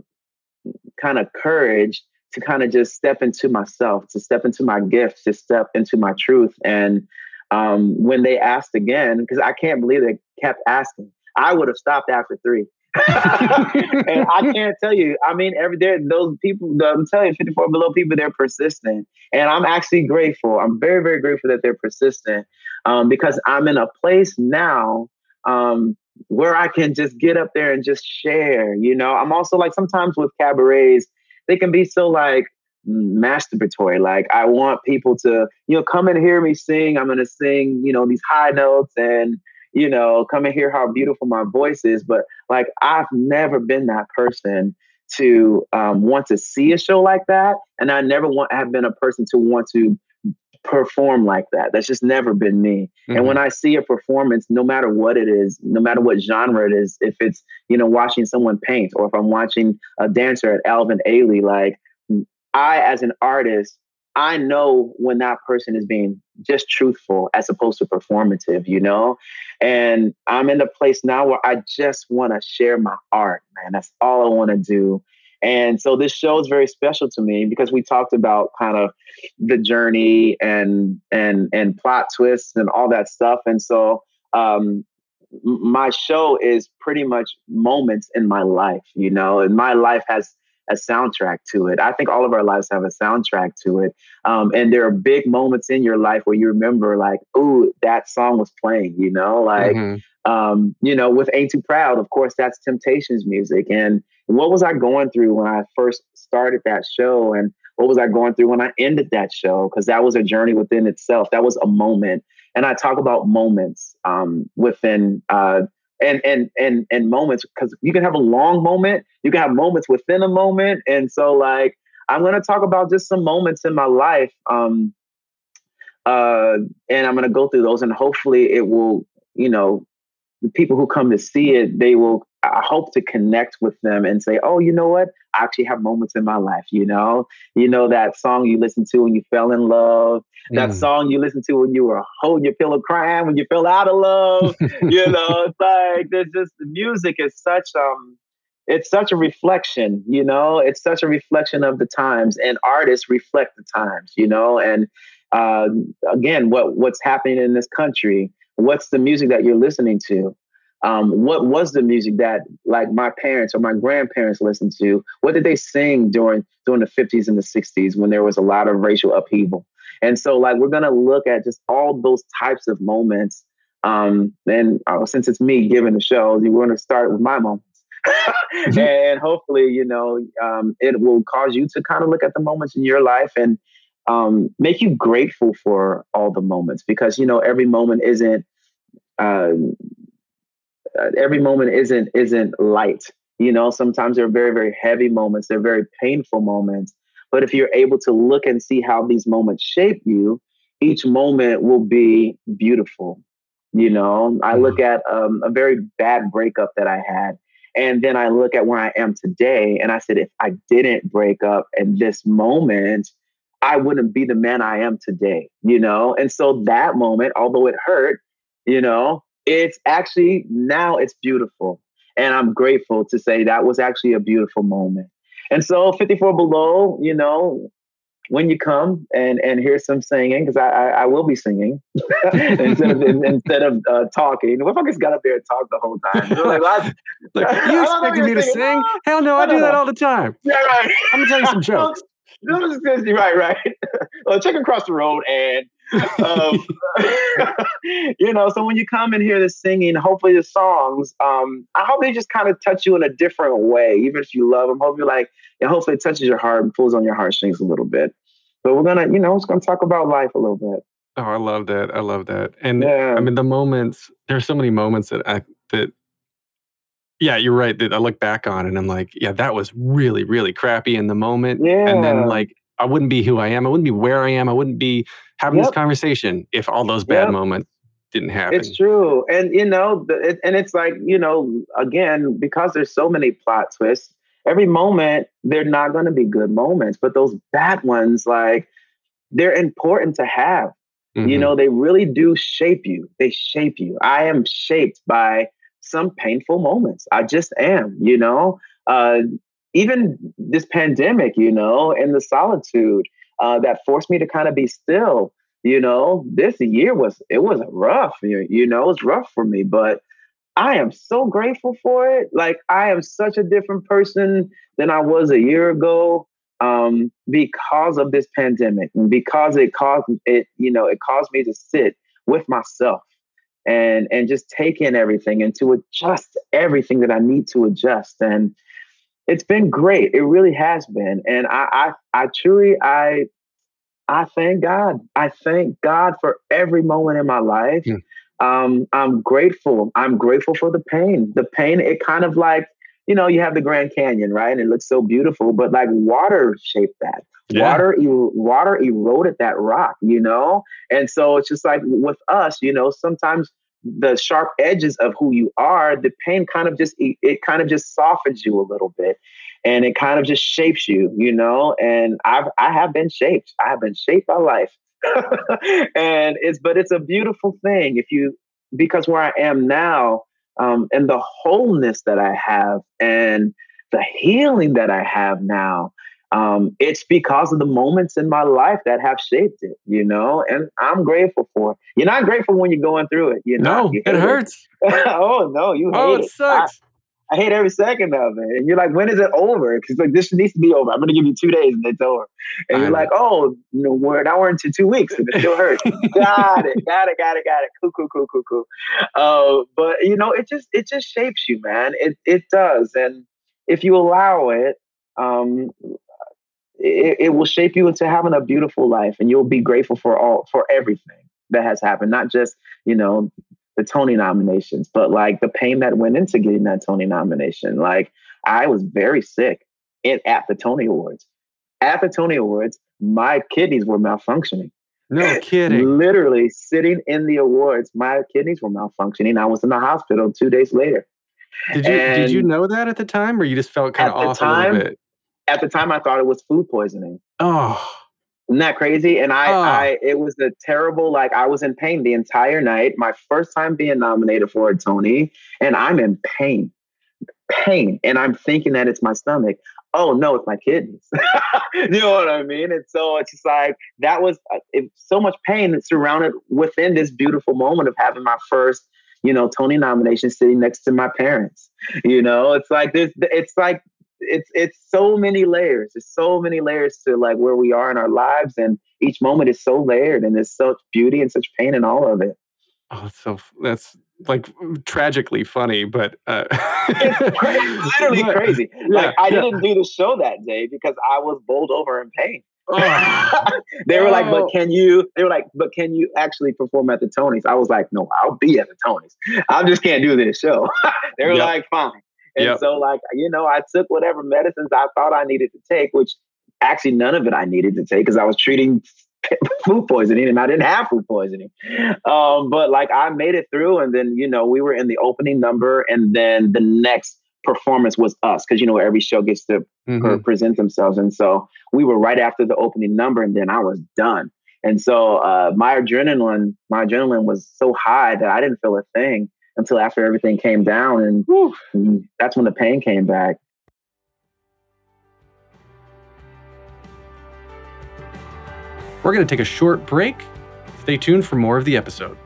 kind of courage to kind of just step into myself, to step into my gifts, to step into my truth. And um, when they asked again, because I can't believe they kept asking, I would have stopped after three. and I can't tell you. I mean, every day those people. I'm telling you, 54 below people, they're persistent, and I'm actually grateful. I'm very, very grateful that they're persistent um, because I'm in a place now um, where I can just get up there and just share. You know, I'm also like sometimes with cabarets, they can be so like masturbatory. Like I want people to, you know, come and hear me sing. I'm gonna sing, you know, these high notes and you know, come and hear how beautiful my voice is. But like I've never been that person to um, want to see a show like that, and I never want have been a person to want to perform like that. That's just never been me. Mm-hmm. And when I see a performance, no matter what it is, no matter what genre it is, if it's, you know, watching someone paint or if I'm watching a dancer at Alvin Ailey, like I, as an artist, I know when that person is being just truthful as opposed to performative, you know? And I'm in a place now where I just want to share my art, man. That's all I want to do. And so this show is very special to me because we talked about kind of the journey and and and plot twists and all that stuff. And so um, my show is pretty much moments in my life, you know, and my life has a soundtrack to it. I think all of our lives have a soundtrack to it. Um, and there are big moments in your life where you remember, like, oh, that song was playing, you know, like, mm-hmm. um, you know, with Ain't Too Proud, of course, that's Temptations music. And what was I going through when I first started that show? And what was I going through when I ended that show? Because that was a journey within itself. That was a moment. And I talk about moments um, within uh, and and and and moments because you can have a long moment you can have moments within a moment and so like I'm to talk about just some moments in my life. Um, uh, and I'm to go through those, and hopefully, it will, you know, the people who come to see it, they will. I hope to connect with them and say, "Oh, you know what? I actually have moments in my life. You know, you know that song you listened to when you fell in love, mm. that song you listened to when you were holding your pillow crying, when you fell out of love. you know, it's like there's just music is such um it's such a reflection, you know, it's such a reflection of the times and artists reflect the times, you know, and uh, again, what what's happening in this country, what's the music that you're listening to? Um, what was the music that like my parents or my grandparents listened to? What did they sing during during the 50s and the 60s when there was a lot of racial upheaval? And so like we're gonna look at just all those types of moments. Um, and uh, since it's me giving the show, we're gonna start with my moments. and hopefully, you know, um, it will cause you to kind of look at the moments in your life and um, make you grateful for all the moments because you know every moment isn't uh, uh, every moment isn't isn't light. You know, sometimes they're very very heavy moments. They're very painful moments. But if you're able to look and see how these moments shape you, each moment will be beautiful. You know, I look mm-hmm. at um, a very bad breakup that I had and then I look at where I am today and I said, if I didn't break up in this moment, I wouldn't be the man I am today, you know? And so that moment, although it hurt, you know, it's actually now it's beautiful. And I'm grateful to say that was actually a beautiful moment. And so 54 Below, you know, when you come and and hear some singing, because I, I, I will be singing instead of instead of uh, talking. What if I just got up there and talked the whole time? like, well, Look, you expecting me to sing? Hell no, I, I do that all the time. Yeah, right. I'm gonna tell you some jokes. right, right. well, check across the road and um, you know, so when you come and hear the singing, hopefully the songs, um, I hope they just kind of touch you in a different way, even if you love them. Hopefully, like, and hopefully it touches your heart and pulls on your heartstrings a little bit. But we're gonna, you know, it's gonna talk about life a little bit. Oh, I love that. I love that. And yeah. I mean, the moments. There's so many moments that I that. Yeah, you're right. That I look back on and I'm like, yeah, that was really, really crappy in the moment. Yeah. And then like I wouldn't be who I am. I wouldn't be where I am. I wouldn't be having yep. this conversation if all those bad yep. moments didn't happen. It's true. And, you know, it, and it's like, you know, again, because there's so many plot twists, every moment, they're not going to be good moments. But those bad ones, like, they're important to have. Mm-hmm. You know, they really do shape you. They shape you. I am shaped by some painful moments. I just am, you know. Uh, even this pandemic, you know, and the solitude uh, that forced me to kind of be still. You know, this year was it was rough. You know, it was rough for me, but I am so grateful for it. Like I am such a different person than I was a year ago um, because of this pandemic and because it caused it. You know, it caused me to sit with myself and and just take in everything and to adjust everything that I need to adjust and it's been great. It really has been, and I, I, I truly, I, I thank God. I thank God for every moment in my life. Mm. Um, I'm grateful. I'm grateful for the pain. The pain, it kind of like, you know, you have the Grand Canyon, right? And it looks so beautiful, but like water shaped that. Yeah. Water, er- water eroded that rock, you know? And so it's just like with us, you know, sometimes the sharp edges of who you are, the pain kind of just it kind of just softens you a little bit, and it kind of just shapes you, you know. And I've I have been shaped. I have been shaped by life, and it's but it's a beautiful thing if you because where I am now, um, and the wholeness that I have, and the healing that I have now um, it's because of the moments in my life that have shaped it, you know, and I'm grateful for it. You're not grateful when you're going through it, you know. No, it hurts. oh no, you oh, it, it sucks. I, I, hate every second of it, and you're like, when is it over? Because like this needs to be over. I'm going to give you two days, and it's over. And I you're know. like, oh, you know, we're now we're into two weeks, and it still hurts. got it, got it, got it, got it. Cool, cool, cool, cool, cool. Uh, but you know, it just it just shapes you, man. It it does, and if you allow it, um, it, it will shape you into having a beautiful life and you'll be grateful for all for everything that has happened not just you know the tony nominations but like the pain that went into getting that tony nomination like i was very sick in, at the tony awards at the Tony Awards, my kidneys were malfunctioning. No kidding. Literally sitting in the awards, my kidneys were malfunctioning. I was in the hospital two days later. Did you did you know that at the time, or you just felt kind of off time, a little bit? At the time, I thought it was food poisoning. Oh, isn't that crazy? And I, oh. I, it was a terrible. Like I was in pain the entire night. My first time being nominated for a Tony, and I'm in pain, pain, and I'm thinking that it's my stomach oh no, it's my kidneys. you know what I mean? And so it's just like that was uh, it, so much pain surrounded within this beautiful moment of having my first, you know, Tony nomination sitting next to my parents. You know, it's like this. It's like it's it's so many layers. There's so many layers to like where we are in our lives, and each moment is so layered, and there's such beauty and such pain in all of it. Oh, so that's like tragically funny, but uh, it's literally crazy. Yeah, like I yeah. didn't do the show that day because I was bowled over in pain. Oh. they were oh. like, but can you? They were like, but can you actually perform at the Tonys? I was like, no, I'll be at the Tonys. I just can't do this show. they were yep. like, fine. And yep. so, like, you know, I took whatever medicines I thought I needed to take, which actually none of it I needed to take because I was treating food poisoning and I didn't have food poisoning. Um, but like I made it through and then, you know, we were in the opening number and then the next performance was us because, you know, every show gets to mm-hmm. present themselves. And so we were right after the opening number and then I was done. And so uh, my adrenaline, my adrenaline was so high that I didn't feel a thing until after everything came down. And, and that's when the pain came back. We're going to take a short break. Stay tuned for more of the episode.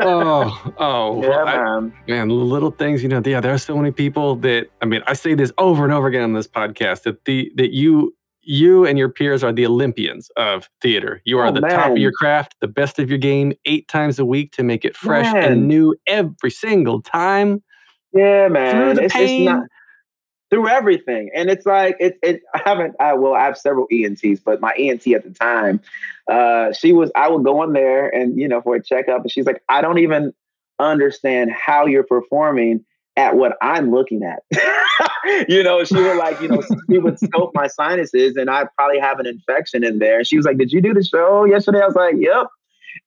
Oh, oh, yeah, man. I, man, little things, you know. Yeah, there are so many people that I mean, I say this over and over again on this podcast that the that you you and your peers are the Olympians of theater. You are oh, the man. top of your craft, the best of your game, eight times a week to make it fresh man. and new every single time. Yeah, man. Through the it's, pain. It's not, through everything. And it's like it it I haven't I well, I have several ENTs, but my ENT at the time, uh, she was I would go in there and you know for a checkup and she's like, I don't even understand how you're performing at what I'm looking at. you know, she would like, you know, she would scope my sinuses and I'd probably have an infection in there. And she was like, Did you do the show yesterday? I was like, Yep.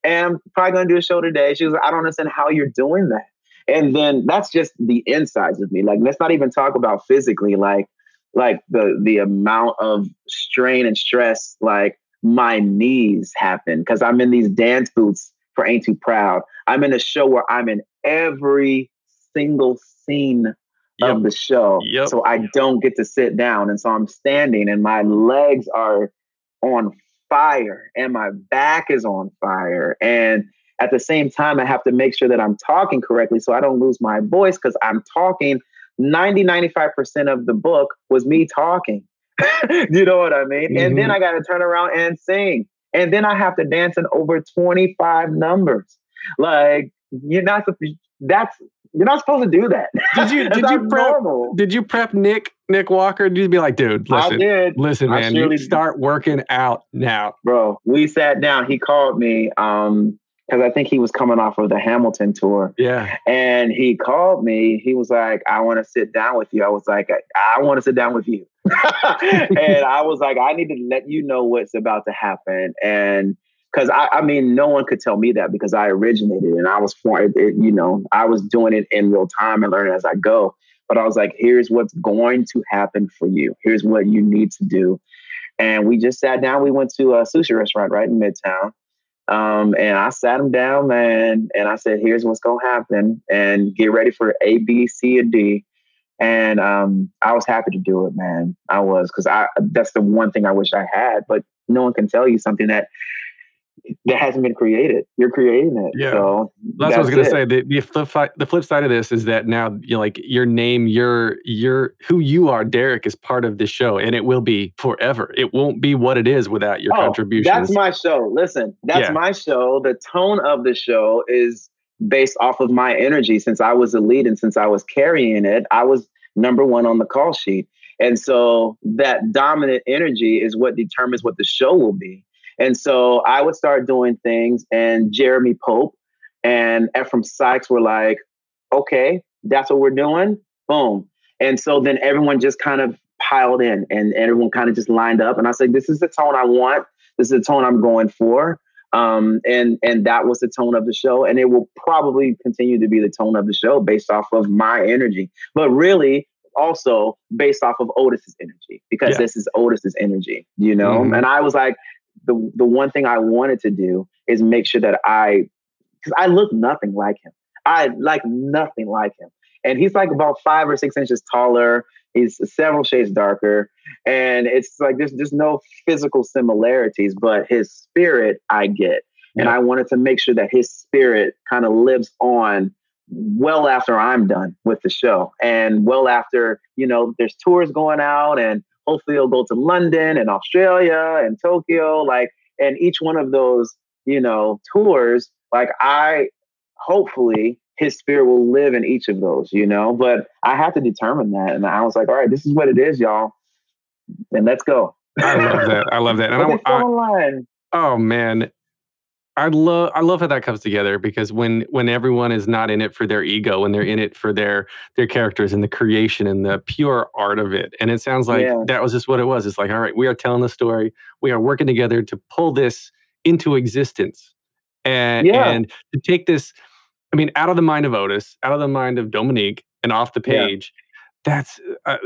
And I'm probably gonna do a show today. She was like, I don't understand how you're doing that. And then that's just the insides of me. Like, let's not even talk about physically, like, like the the amount of strain and stress, like my knees happen because I'm in these dance boots for Ain't Too Proud. I'm in a show where I'm in every single scene yep. of the show. Yep. So I don't get to sit down. And so I'm standing and my legs are on fire and my back is on fire. And at the same time, I have to make sure that I'm talking correctly so I don't lose my voice because I'm talking 90, 95% of the book was me talking. you know what I mean? Mm-hmm. And then mm-hmm. I got to turn around and sing. And then I have to dance in over 25 numbers. Like, you're not, that's you're not supposed to do that. Did you did you prep normal. did you prep Nik Nik Walker? Did you be like, dude, listen, listen, man, you start working out now. Bro, we sat down. He called me um because I think he was coming off of the Hamilton tour. Yeah. And he called me. He was like, I want to sit down with you. I was like, I, I want to sit down with you. and I was like, I need to let you know what's about to happen. And because I, I, mean, no one could tell me that because I originated and I was for it, you know, I was doing it in real time and learning as I go. But I was like, here's what's going to happen for you. Here's what you need to do. And we just sat down. We went to a sushi restaurant right in Midtown. Um, and I sat him down, man, and I said, here's what's going to happen and get ready for A, B, C, and D. And um, I was happy to do it, man. I was, because I that's the one thing I wish I had, but no one can tell you something that that hasn't been created. You're creating it. Yeah. So that's, that's what I was gonna say. The, the flip side, the flip side of this is that now you know, like your name, your your who you are, Derrick, is part of the show, and it will be forever. It won't be what it is without your oh, contributions. That's my show. Listen, that's yeah. my show. The tone of the show is based off of my energy. Since I was a lead and since I was carrying it, I was number one on the call sheet. And so that dominant energy is what determines what the show will be. And so I would start doing things, and Jeremy Pope and Ephraim Sykes were like, okay, that's what we're doing. Boom. And so then everyone just kind of piled in and everyone kind of just lined up. And I said, this is the tone I want. This is the tone I'm going for. Um, and and that was the tone of the show, and it will probably continue to be the tone of the show based off of my energy, but really also based off of Otis's energy because yeah. this is Otis's energy, you know. Mm-hmm. And I was like, the the one thing I wanted to do is make sure that I, because I look nothing like him, I like nothing like him, and he's like about five or six inches taller. He's several shades darker, and it's like there's just no physical similarities, but his spirit I get, and I wanted to make sure that his spirit kind of lives on well after I'm done with the show, and well after you know there's tours going out, and hopefully he'll go to London and Australia and Tokyo, like, and each one of those you know tours, like I hopefully his spirit will live in each of those, you know. But I have to determine that, and I was like, all right, this is what it is, y'all, and let's go. I love that. I love that. And I, I, oh man, I love I love how that comes together because when when everyone is not in it for their ego, when they're in it for their their characters and the creation and the pure art of it, and it sounds like yeah. that was just what it was. It's like, all right, we are telling the story, we are working together to pull this into existence, and yeah. and to take this I mean, out of the mind of Otis, out of the mind of Dominique, and off the page. Yeah. That's, uh,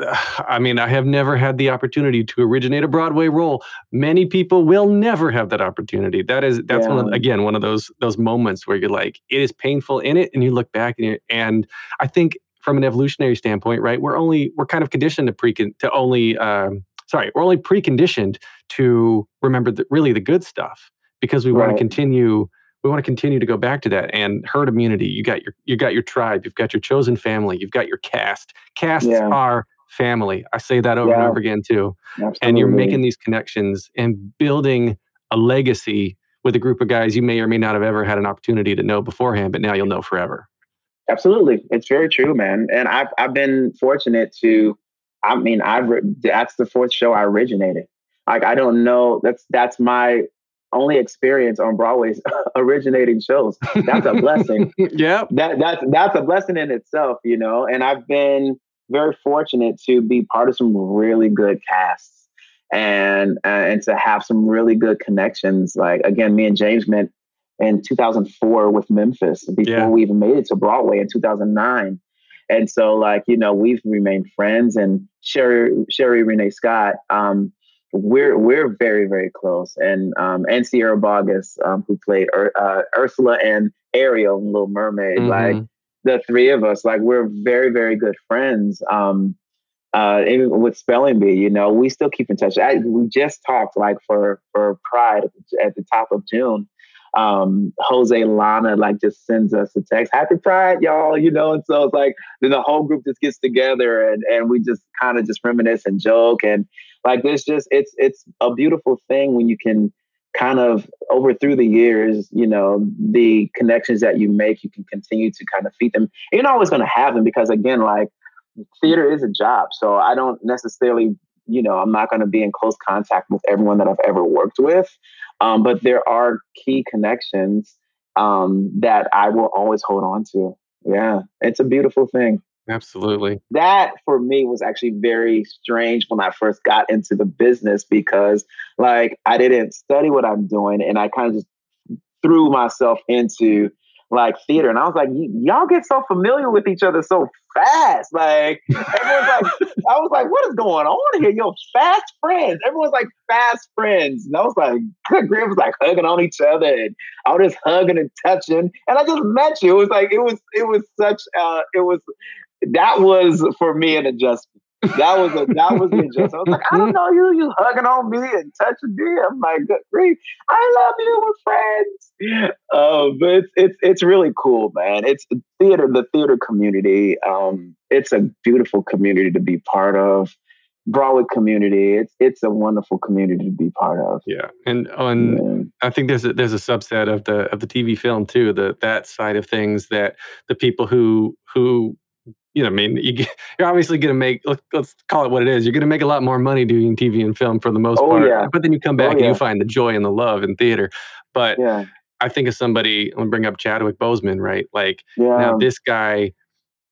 I mean, I have never had the opportunity to originate a Broadway role. Many people will never have that opportunity. That is, that's yeah. one of, again, one of those those moments where you're like, it is painful in it, and you look back and, and I think from an evolutionary standpoint, right, we're only we're kind of conditioned to pre to only, um, sorry, we're only preconditioned to remember the, really the good stuff because we right. want to continue we want to continue to go back to that and herd immunity you got your you got your tribe you've got your chosen family you've got your cast casts yeah. are family i say that over yeah. and over again too Absolutely. and you're making these connections and building a legacy with a group of guys you may or may not have ever had an opportunity to know beforehand but now you'll know forever Absolutely. It's very true, man. And I've I've been fortunate to I mean, I've that's the fourth show I originated. Like I don't know. That's that's my only experience on Broadway's originating shows. That's a blessing. yeah. That that's that's a blessing in itself, you know. And I've been very fortunate to be part of some really good casts and uh, and to have some really good connections. Like again, me and James met in 2004 with Memphis before yeah. we even made it to Broadway in 2009. And so, like you know, we've remained friends. And Sherry Sherie Rene Scott, um, we're we're very very close, and um, and Sierra Boggess, um, who played Ur- uh, Ursula and Ariel in Little Mermaid, mm-hmm. like the three of us, like we're very very good friends. Um, uh, even with Spelling Bee, you know, we still keep in touch. I, we just talked like for for Pride at the top of June. Um, Jose Llana like just sends us a text, "Happy Pride, y'all!" You know, and so it's like then the whole group just gets together and and we just kind of just reminisce and joke and like there's just it's it's a beautiful thing when you can kind of over through the years, you know, the connections that you make, you can continue to kind of feed them. You're not always going to have them because, again, like theater is a job. So I don't necessarily, you know, I'm not going to be in close contact with everyone that I've ever worked with. Um, but there are key connections um, that I will always hold on to. Yeah, it's a beautiful thing. Absolutely. That for me was actually very strange when I first got into the business because like I didn't study what I'm doing and I kind of just threw myself into like theater. And I was like y'all get so familiar with each other so fast. Like everyone's like I was like what is going on here? Yo fast friends. Everyone's like fast friends. And I was like good grief was like hugging on each other and I was just hugging and touching. And I just met you. It was like it was it was such uh it was that was for me an adjustment. That was a that was the adjustment. I was like, I don't know you, you hugging on me and touching me. I'm like, good grief, I love you, we're friends. Uh, but it's it's it's really cool, man. It's theater, the theater community. Um, it's a beautiful community to be part of. Broadway community. It's it's a wonderful community to be part of. Yeah, and on yeah. I think there's a, there's a subset of the of the TV film too. The that side of things that the people who who you know, I mean, you, are obviously going to make, let's call it what it is. You're going to make a lot more money doing TV and film for the most oh, part. Yeah. But then you come oh, back oh, and yeah. you find the joy and the love in theater. But yeah. I think of somebody, I'm going to bring up Chadwick Boseman, right? Like, now this guy,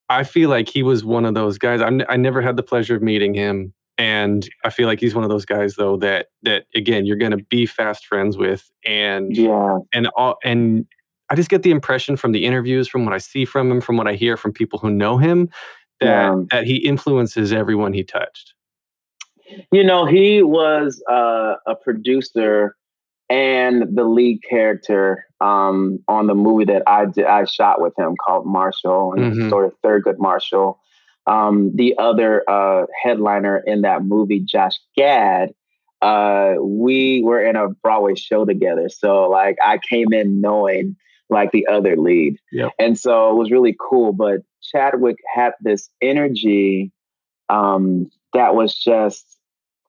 I feel like he was one of those guys. I'm, I never had the pleasure of meeting him. And I feel like he's one of those guys, though, that that again you're going to be fast friends with, and yeah, and all, and I just get the impression from the interviews, from what I see from him, from what I hear from people who know him, that Yeah. that he influences everyone he touched. You know, he was uh, a producer and the lead character um, on the movie that I did, I shot with him called Marshall, and Mhm. sort of Thurgood Marshall. Um, the other uh, headliner in that movie, Josh Gad, uh, we were in a Broadway show together. So like I came in knowing like the other lead. Yep. And so it was really cool. But Chadwick had this energy um, that was just,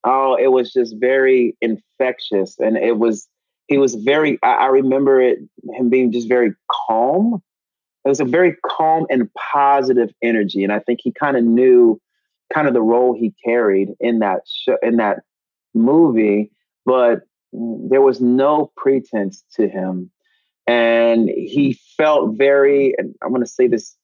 oh, it was just very infectious. And it was, he was very, I, I remember it, him being just very calm. It was a very calm and positive energy. And I think he kind of knew kind of the role he carried in that show, in that movie, but there was no pretense to him. And he felt very, and I'm going to say this,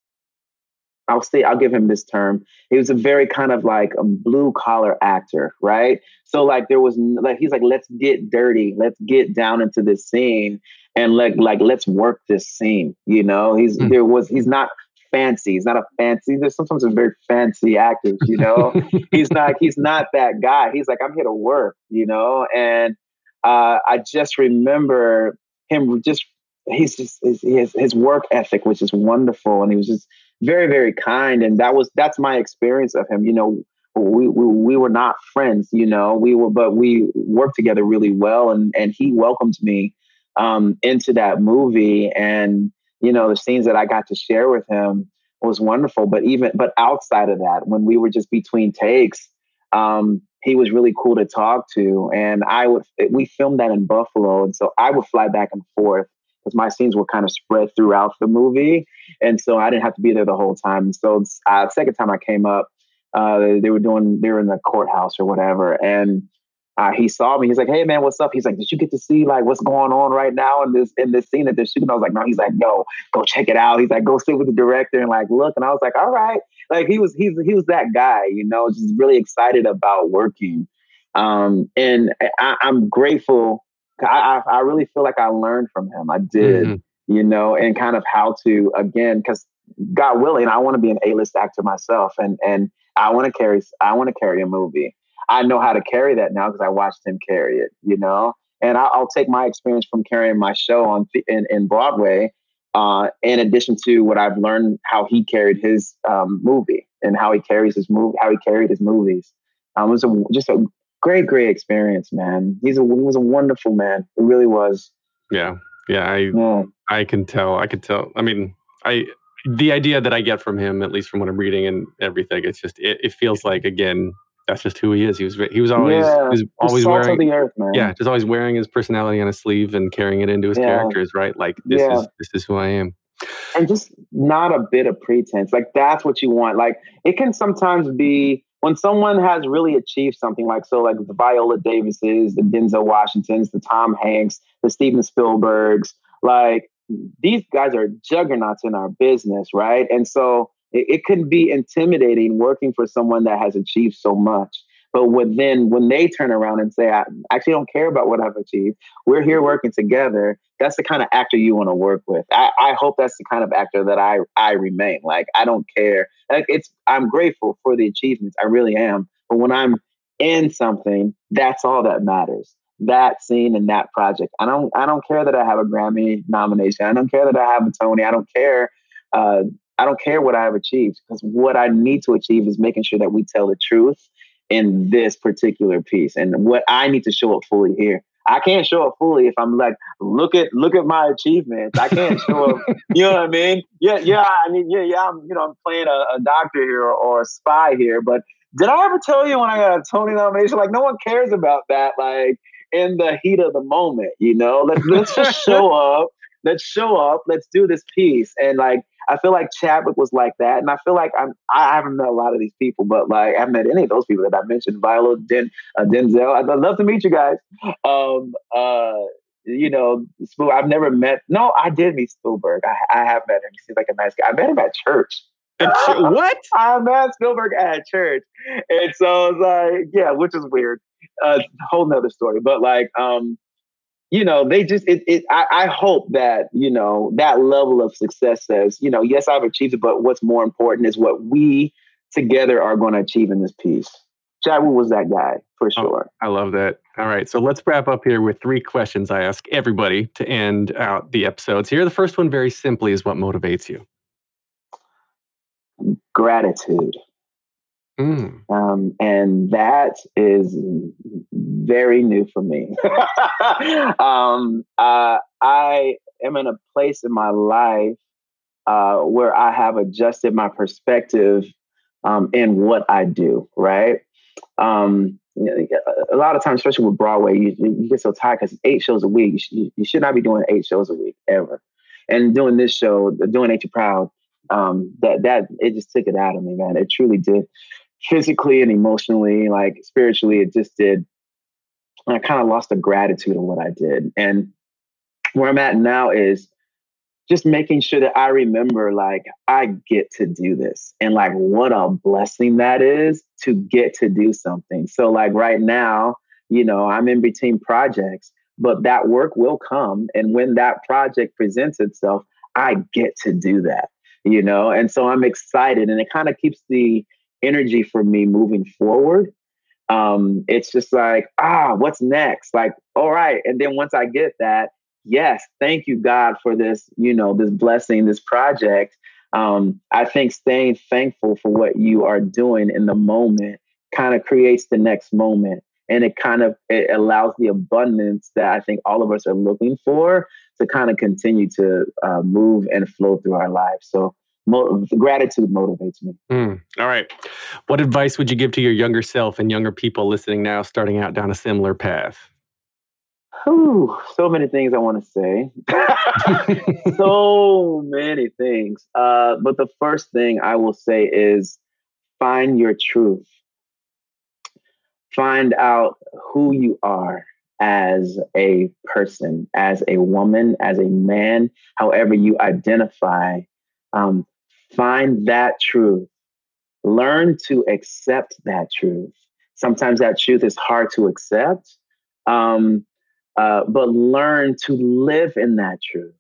I'll say, I'll give him this term. He was a very kind of like a blue collar actor, right? So like there was like, he's like, let's get dirty. Let's get down into this scene and like, like, let's work this scene. You know, he's, Mm. there was, he's not fancy. He's not a fancy. There's sometimes there's very fancy actors, you know, he's not he's not that guy. He's like, I'm here to work, you know. And uh, I just remember him just he's just his, his his work ethic was just wonderful, and he was just very very kind. And that was that's my experience of him. You know, we we, we were not friends, you know, we were, but we worked together really well, and and he welcomed me um, into that movie, and you know, the scenes that I got to share with him was wonderful. But even but outside of that, when we were just between takes, um, he was really cool to talk to. And I would we filmed that in Buffalo, and so I would fly back and forth because my scenes were kind of spread throughout the movie, and so I didn't have to be there the whole time. So uh, second time I came up, uh, they were doing they were in the courthouse or whatever, and uh, he saw me. He's like, "Hey man, what's up?" He's like, "Did you get to see like what's going on right now in this in this scene that they're shooting?" I was like, "No." He's like, "Yo, go check it out." He's like, "Go sit with the director and like look." And I was like, "All right." Like he was he's he was that guy, you know, just really excited about working. Um, and I, I'm grateful. I, I I really feel like I learned from him. I did, Mhm. you know, and kind of how to again because God willing, I want to be an A-list actor myself, and and I want to carry I want to carry a movie. I know how to carry that now because I watched him carry it, you know. And I, I'll take my experience from carrying my show on in, in Broadway, uh, in addition to what I've learned how he carried his um, movie and how he carries his movie, how he carried his movies. Um, it was a, just a great, great experience, man. He's a he was a wonderful man. It really was. Yeah, yeah. I Yeah, I can tell. I could tell. I mean, I the idea that I get from him, at least from what I'm reading and everything, it's just it, it feels like again that's just who he is. He was he was always Yeah, he was always wearing earth, man. yeah, just always wearing his personality on his sleeve and carrying it into his Yeah. characters. Right, like this Yeah. is this is who I am. and just not a bit of pretense. Like that's what you want. Like it can sometimes be when someone has really achieved something, like so, like the Viola Davises, the Denzel Washingtons, the Tom Hanks, the Steven Spielbergs. Like these guys are juggernauts in our business, right? And so it, it can be intimidating working for someone that has achieved so much. But when then when they turn around and say, I actually don't care about what I've achieved, we're here working together. That's the kind of actor you want to work with. I, I hope that's the kind of actor that I I remain. Like I don't care. Like it's I'm grateful for the achievements. I really am. But when I'm in something, that's all that matters. That scene and that project. I don't I don't care that I have a Grammy nomination. I don't care that I have a Tony. I don't care. Uh, I don't care what I have achieved because what I need to achieve is making sure that we tell the truth in this particular piece and what I need to show up fully here. I can't show up fully if I'm like, look at look at my achievements. I can't show up. You know what I mean? Yeah, yeah. I mean, yeah, yeah. I'm you know I'm playing a, a doctor here or, or a spy here, but did I ever tell you when I got a Tony nomination? Like, no one cares about that. Like in the heat of the moment, you know. Let's let's just show up. Let's show up. Let's do this piece. And like, I feel like Chadwick was like that, and I feel like I'm I haven't met a lot of these people, but like I haven't met any of those people that I mentioned. Viola, Den, uh, Denzel. I'd love to meet you guys. Um, uh, you know, I've never met. No, I did meet Spielberg. I, I have met him. He seems like a nice guy. I met him at church. what? I met Spielberg at church, and so it's like, yeah, which is weird. Uh, whole nother story, but like, um, you know, they just it. it I, I hope that you know that level of success says, you know, yes, I've achieved it, but what's more important is what we together are going to achieve in this piece. Chadwick was that guy for oh, sure. Oh, I love that. All right. So let's wrap up here with three questions I ask everybody to end out the episodes here. The first one, very simply, is what motivates you? Gratitude. Mm. Um, and that is very new for me. um, uh, I am in a place in my life uh, where I have adjusted my perspective um, in what I do, right? um, a lot of times, especially with Broadway, you, you get so tired because eight shows a week. You should, you should, not be doing eight shows a week ever. And doing this show, doing Ain't Too Proud, um, that that it just took it out of me, man. It truly did, physically and emotionally, like spiritually, it just did. I kind of lost the gratitude of what I did, and where I'm at now is just making sure that I remember, like, I get to do this and like what a blessing that is to get to do something. So, like, right now, you know, I'm in between projects, but that work will come. And when that project presents itself, I get to do that, you know? And so I'm excited and it kind of keeps the energy for me moving forward. Um, it's just like, ah, what's next? Like, all right. And then once I get that, yes, thank you, God, for this, you know, this blessing, this project. Um, I think staying thankful for what you are doing in the moment kind of creates the next moment. And it kind of it allows the abundance that I think all of us are looking for to kind of continue to uh, move and flow through our lives. So mo- gratitude motivates me. Mm, all right. What advice would you give to your younger self and younger people listening now, starting out down a similar path? Whew, so many things I want to say. so many things. Uh, but the first thing I will say is find your truth. Find out who you are as a person, as a woman, as a man, however you identify. Um, find that truth. Learn to accept that truth. Sometimes that truth is hard to accept. Um, uh, but learn to live in that truth.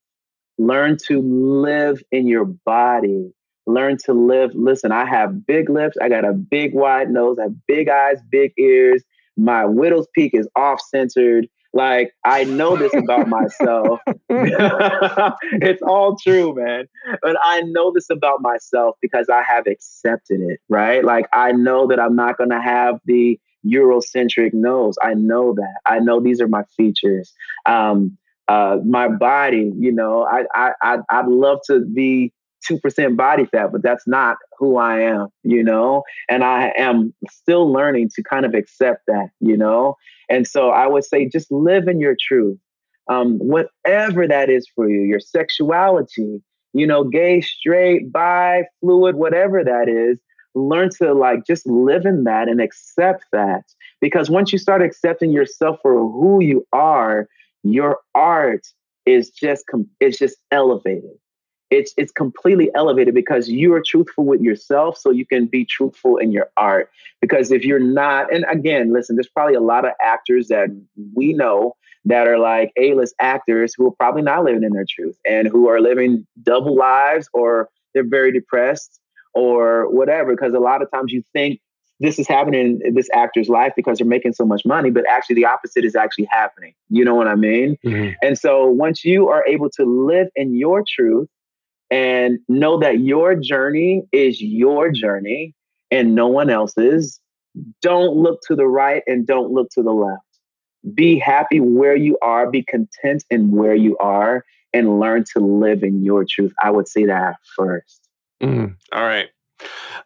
Learn to live in your body. Learn to live. Listen, I have big lips. I got a big wide nose. I have big eyes, big ears. My widow's peak is off centered. Like, I know this about myself. it's all true, man. But I know this about myself because I have accepted it, right? Like, I know that I'm not going to have the Eurocentric nose. I know that. I know these are my features. Um, uh, my body, you know, I, I, I, I'd love to be 2% body fat, but that's not who I am, you know? And I am still learning to kind of accept that, you know? And so I would say just live in your truth. Um, whatever that is for you, your sexuality, you know, gay, straight, bi, fluid, whatever that is, learn to like just live in that and accept that because once you start accepting yourself for who you are your art is just com- it's just elevated it's it's completely elevated because you are truthful with yourself so you can be truthful in your art because if you're not and again listen there's probably a lot of actors that we know that are like A-list actors who are probably not living in their truth and who are living double lives or they're very depressed or whatever. Because a lot of times you think this is happening in this actor's life because they're making so much money, but actually the opposite is actually happening. You know what I mean? Mm-hmm. And so once you are able to live in your truth and know that your journey is your journey and no one else's, don't look to the right and don't look to the left. Be happy where you are, be content in where you are, and learn to live in your truth. I would say that first. Mm, all right.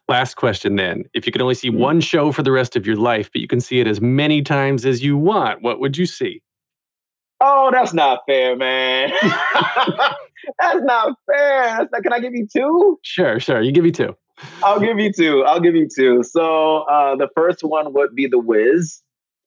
Last question then. If you could only see mm. one show for the rest of your life, but you can see it as many times as you want, what would you see? Oh, that's not fair, man. that's not fair. That's not, can I give you two? Sure, sure. You give me two. I'll give you two. I'll give you two. So uh, the first one would be The Wiz.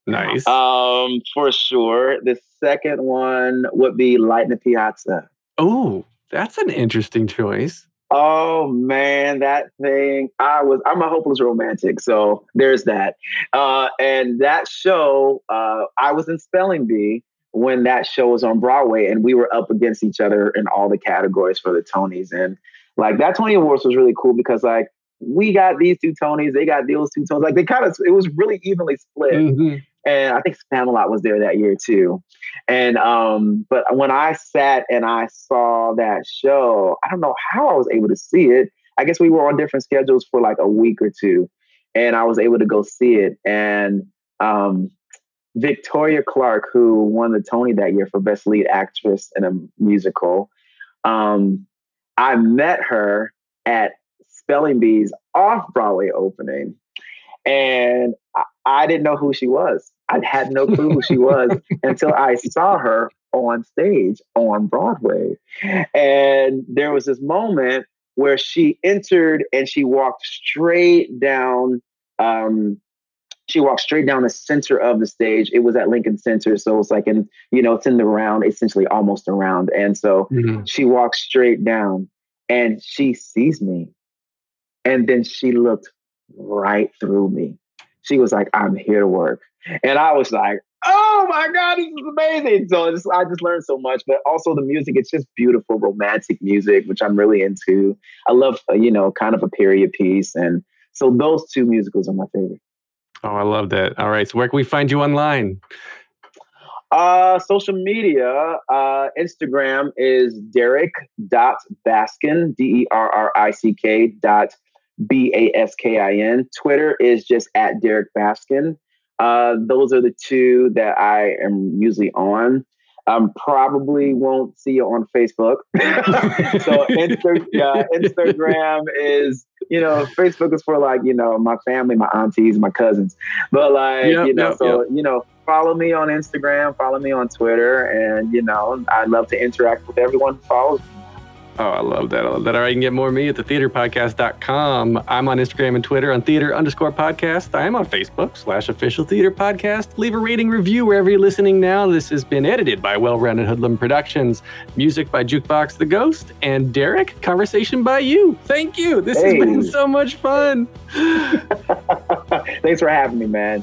Nice. Um, for sure. The second one would be Light in the Piazza. Oh, that's an interesting choice. Oh man, that thing! I was I'm a hopeless romantic, so there's that. Uh, and that show, uh, I was in spelling bee when that show was on Broadway, and we were up against each other in all the categories for the Tonys. And like that Tony Awards was really cool because like we got these two Tonys, they got those two Tonys. Like they kind of it was really evenly split. Mm-hmm and I think Spamalot was there that year too. And um, but when I sat and I saw that show, I don't know how I was able to see it. I guess we were on different schedules for like a week or two, and I was able to go see it. And um, Victoria Clark, who won the Tony that year for Best Lead Actress in a Musical, um, I met her at Spelling Bee's off Broadway opening. And I didn't know who she was. I had no clue who she was until I saw her on stage on Broadway. And there was this moment where she entered and she walked straight down. Um, she walked straight down the center of the stage. It was at Lincoln Center, so it's like in you know it's in the round, essentially almost around. And so mm-hmm. she walked straight down, and she sees me, and then she looked right through me she was like, I'm here to work. And I was like, oh my God, this is amazing. So just, I just learned so much, but also the music, it's just beautiful, romantic music, which I'm really into. I love, uh, you know, kind of a period piece. And so those two musicals are my favorite. Oh, I love that. All right. So where can we find you online? Uh, social media, uh, Instagram is Derrick.Baskin, D E R R I C K dot B A S K I N. Twitter is just at Derrick Baskin. Uh, those are the two that I am usually on. Um, probably won't see you on Facebook. so Insta- yeah, Instagram is, you know, Facebook is for like, you know, my family, my aunties, my cousins. But like, yep, you know, yep, so, yep. you know, follow me on Instagram, follow me on Twitter, and you know, I love to interact with everyone who follows me. Oh, I love that. I love that. All right, you can get more of me at thetheaterpodcast.com. I'm on Instagram and Twitter on theater underscore podcast. I am on Facebook slash official theater podcast. Leave a rating review wherever you're listening now. This has been edited by Well Rounded Hoodlum Productions. Music by Jukebox the Ghost. And Derrick, conversation by you. Thank you. This hey. has been so much fun. Thanks for having me, man.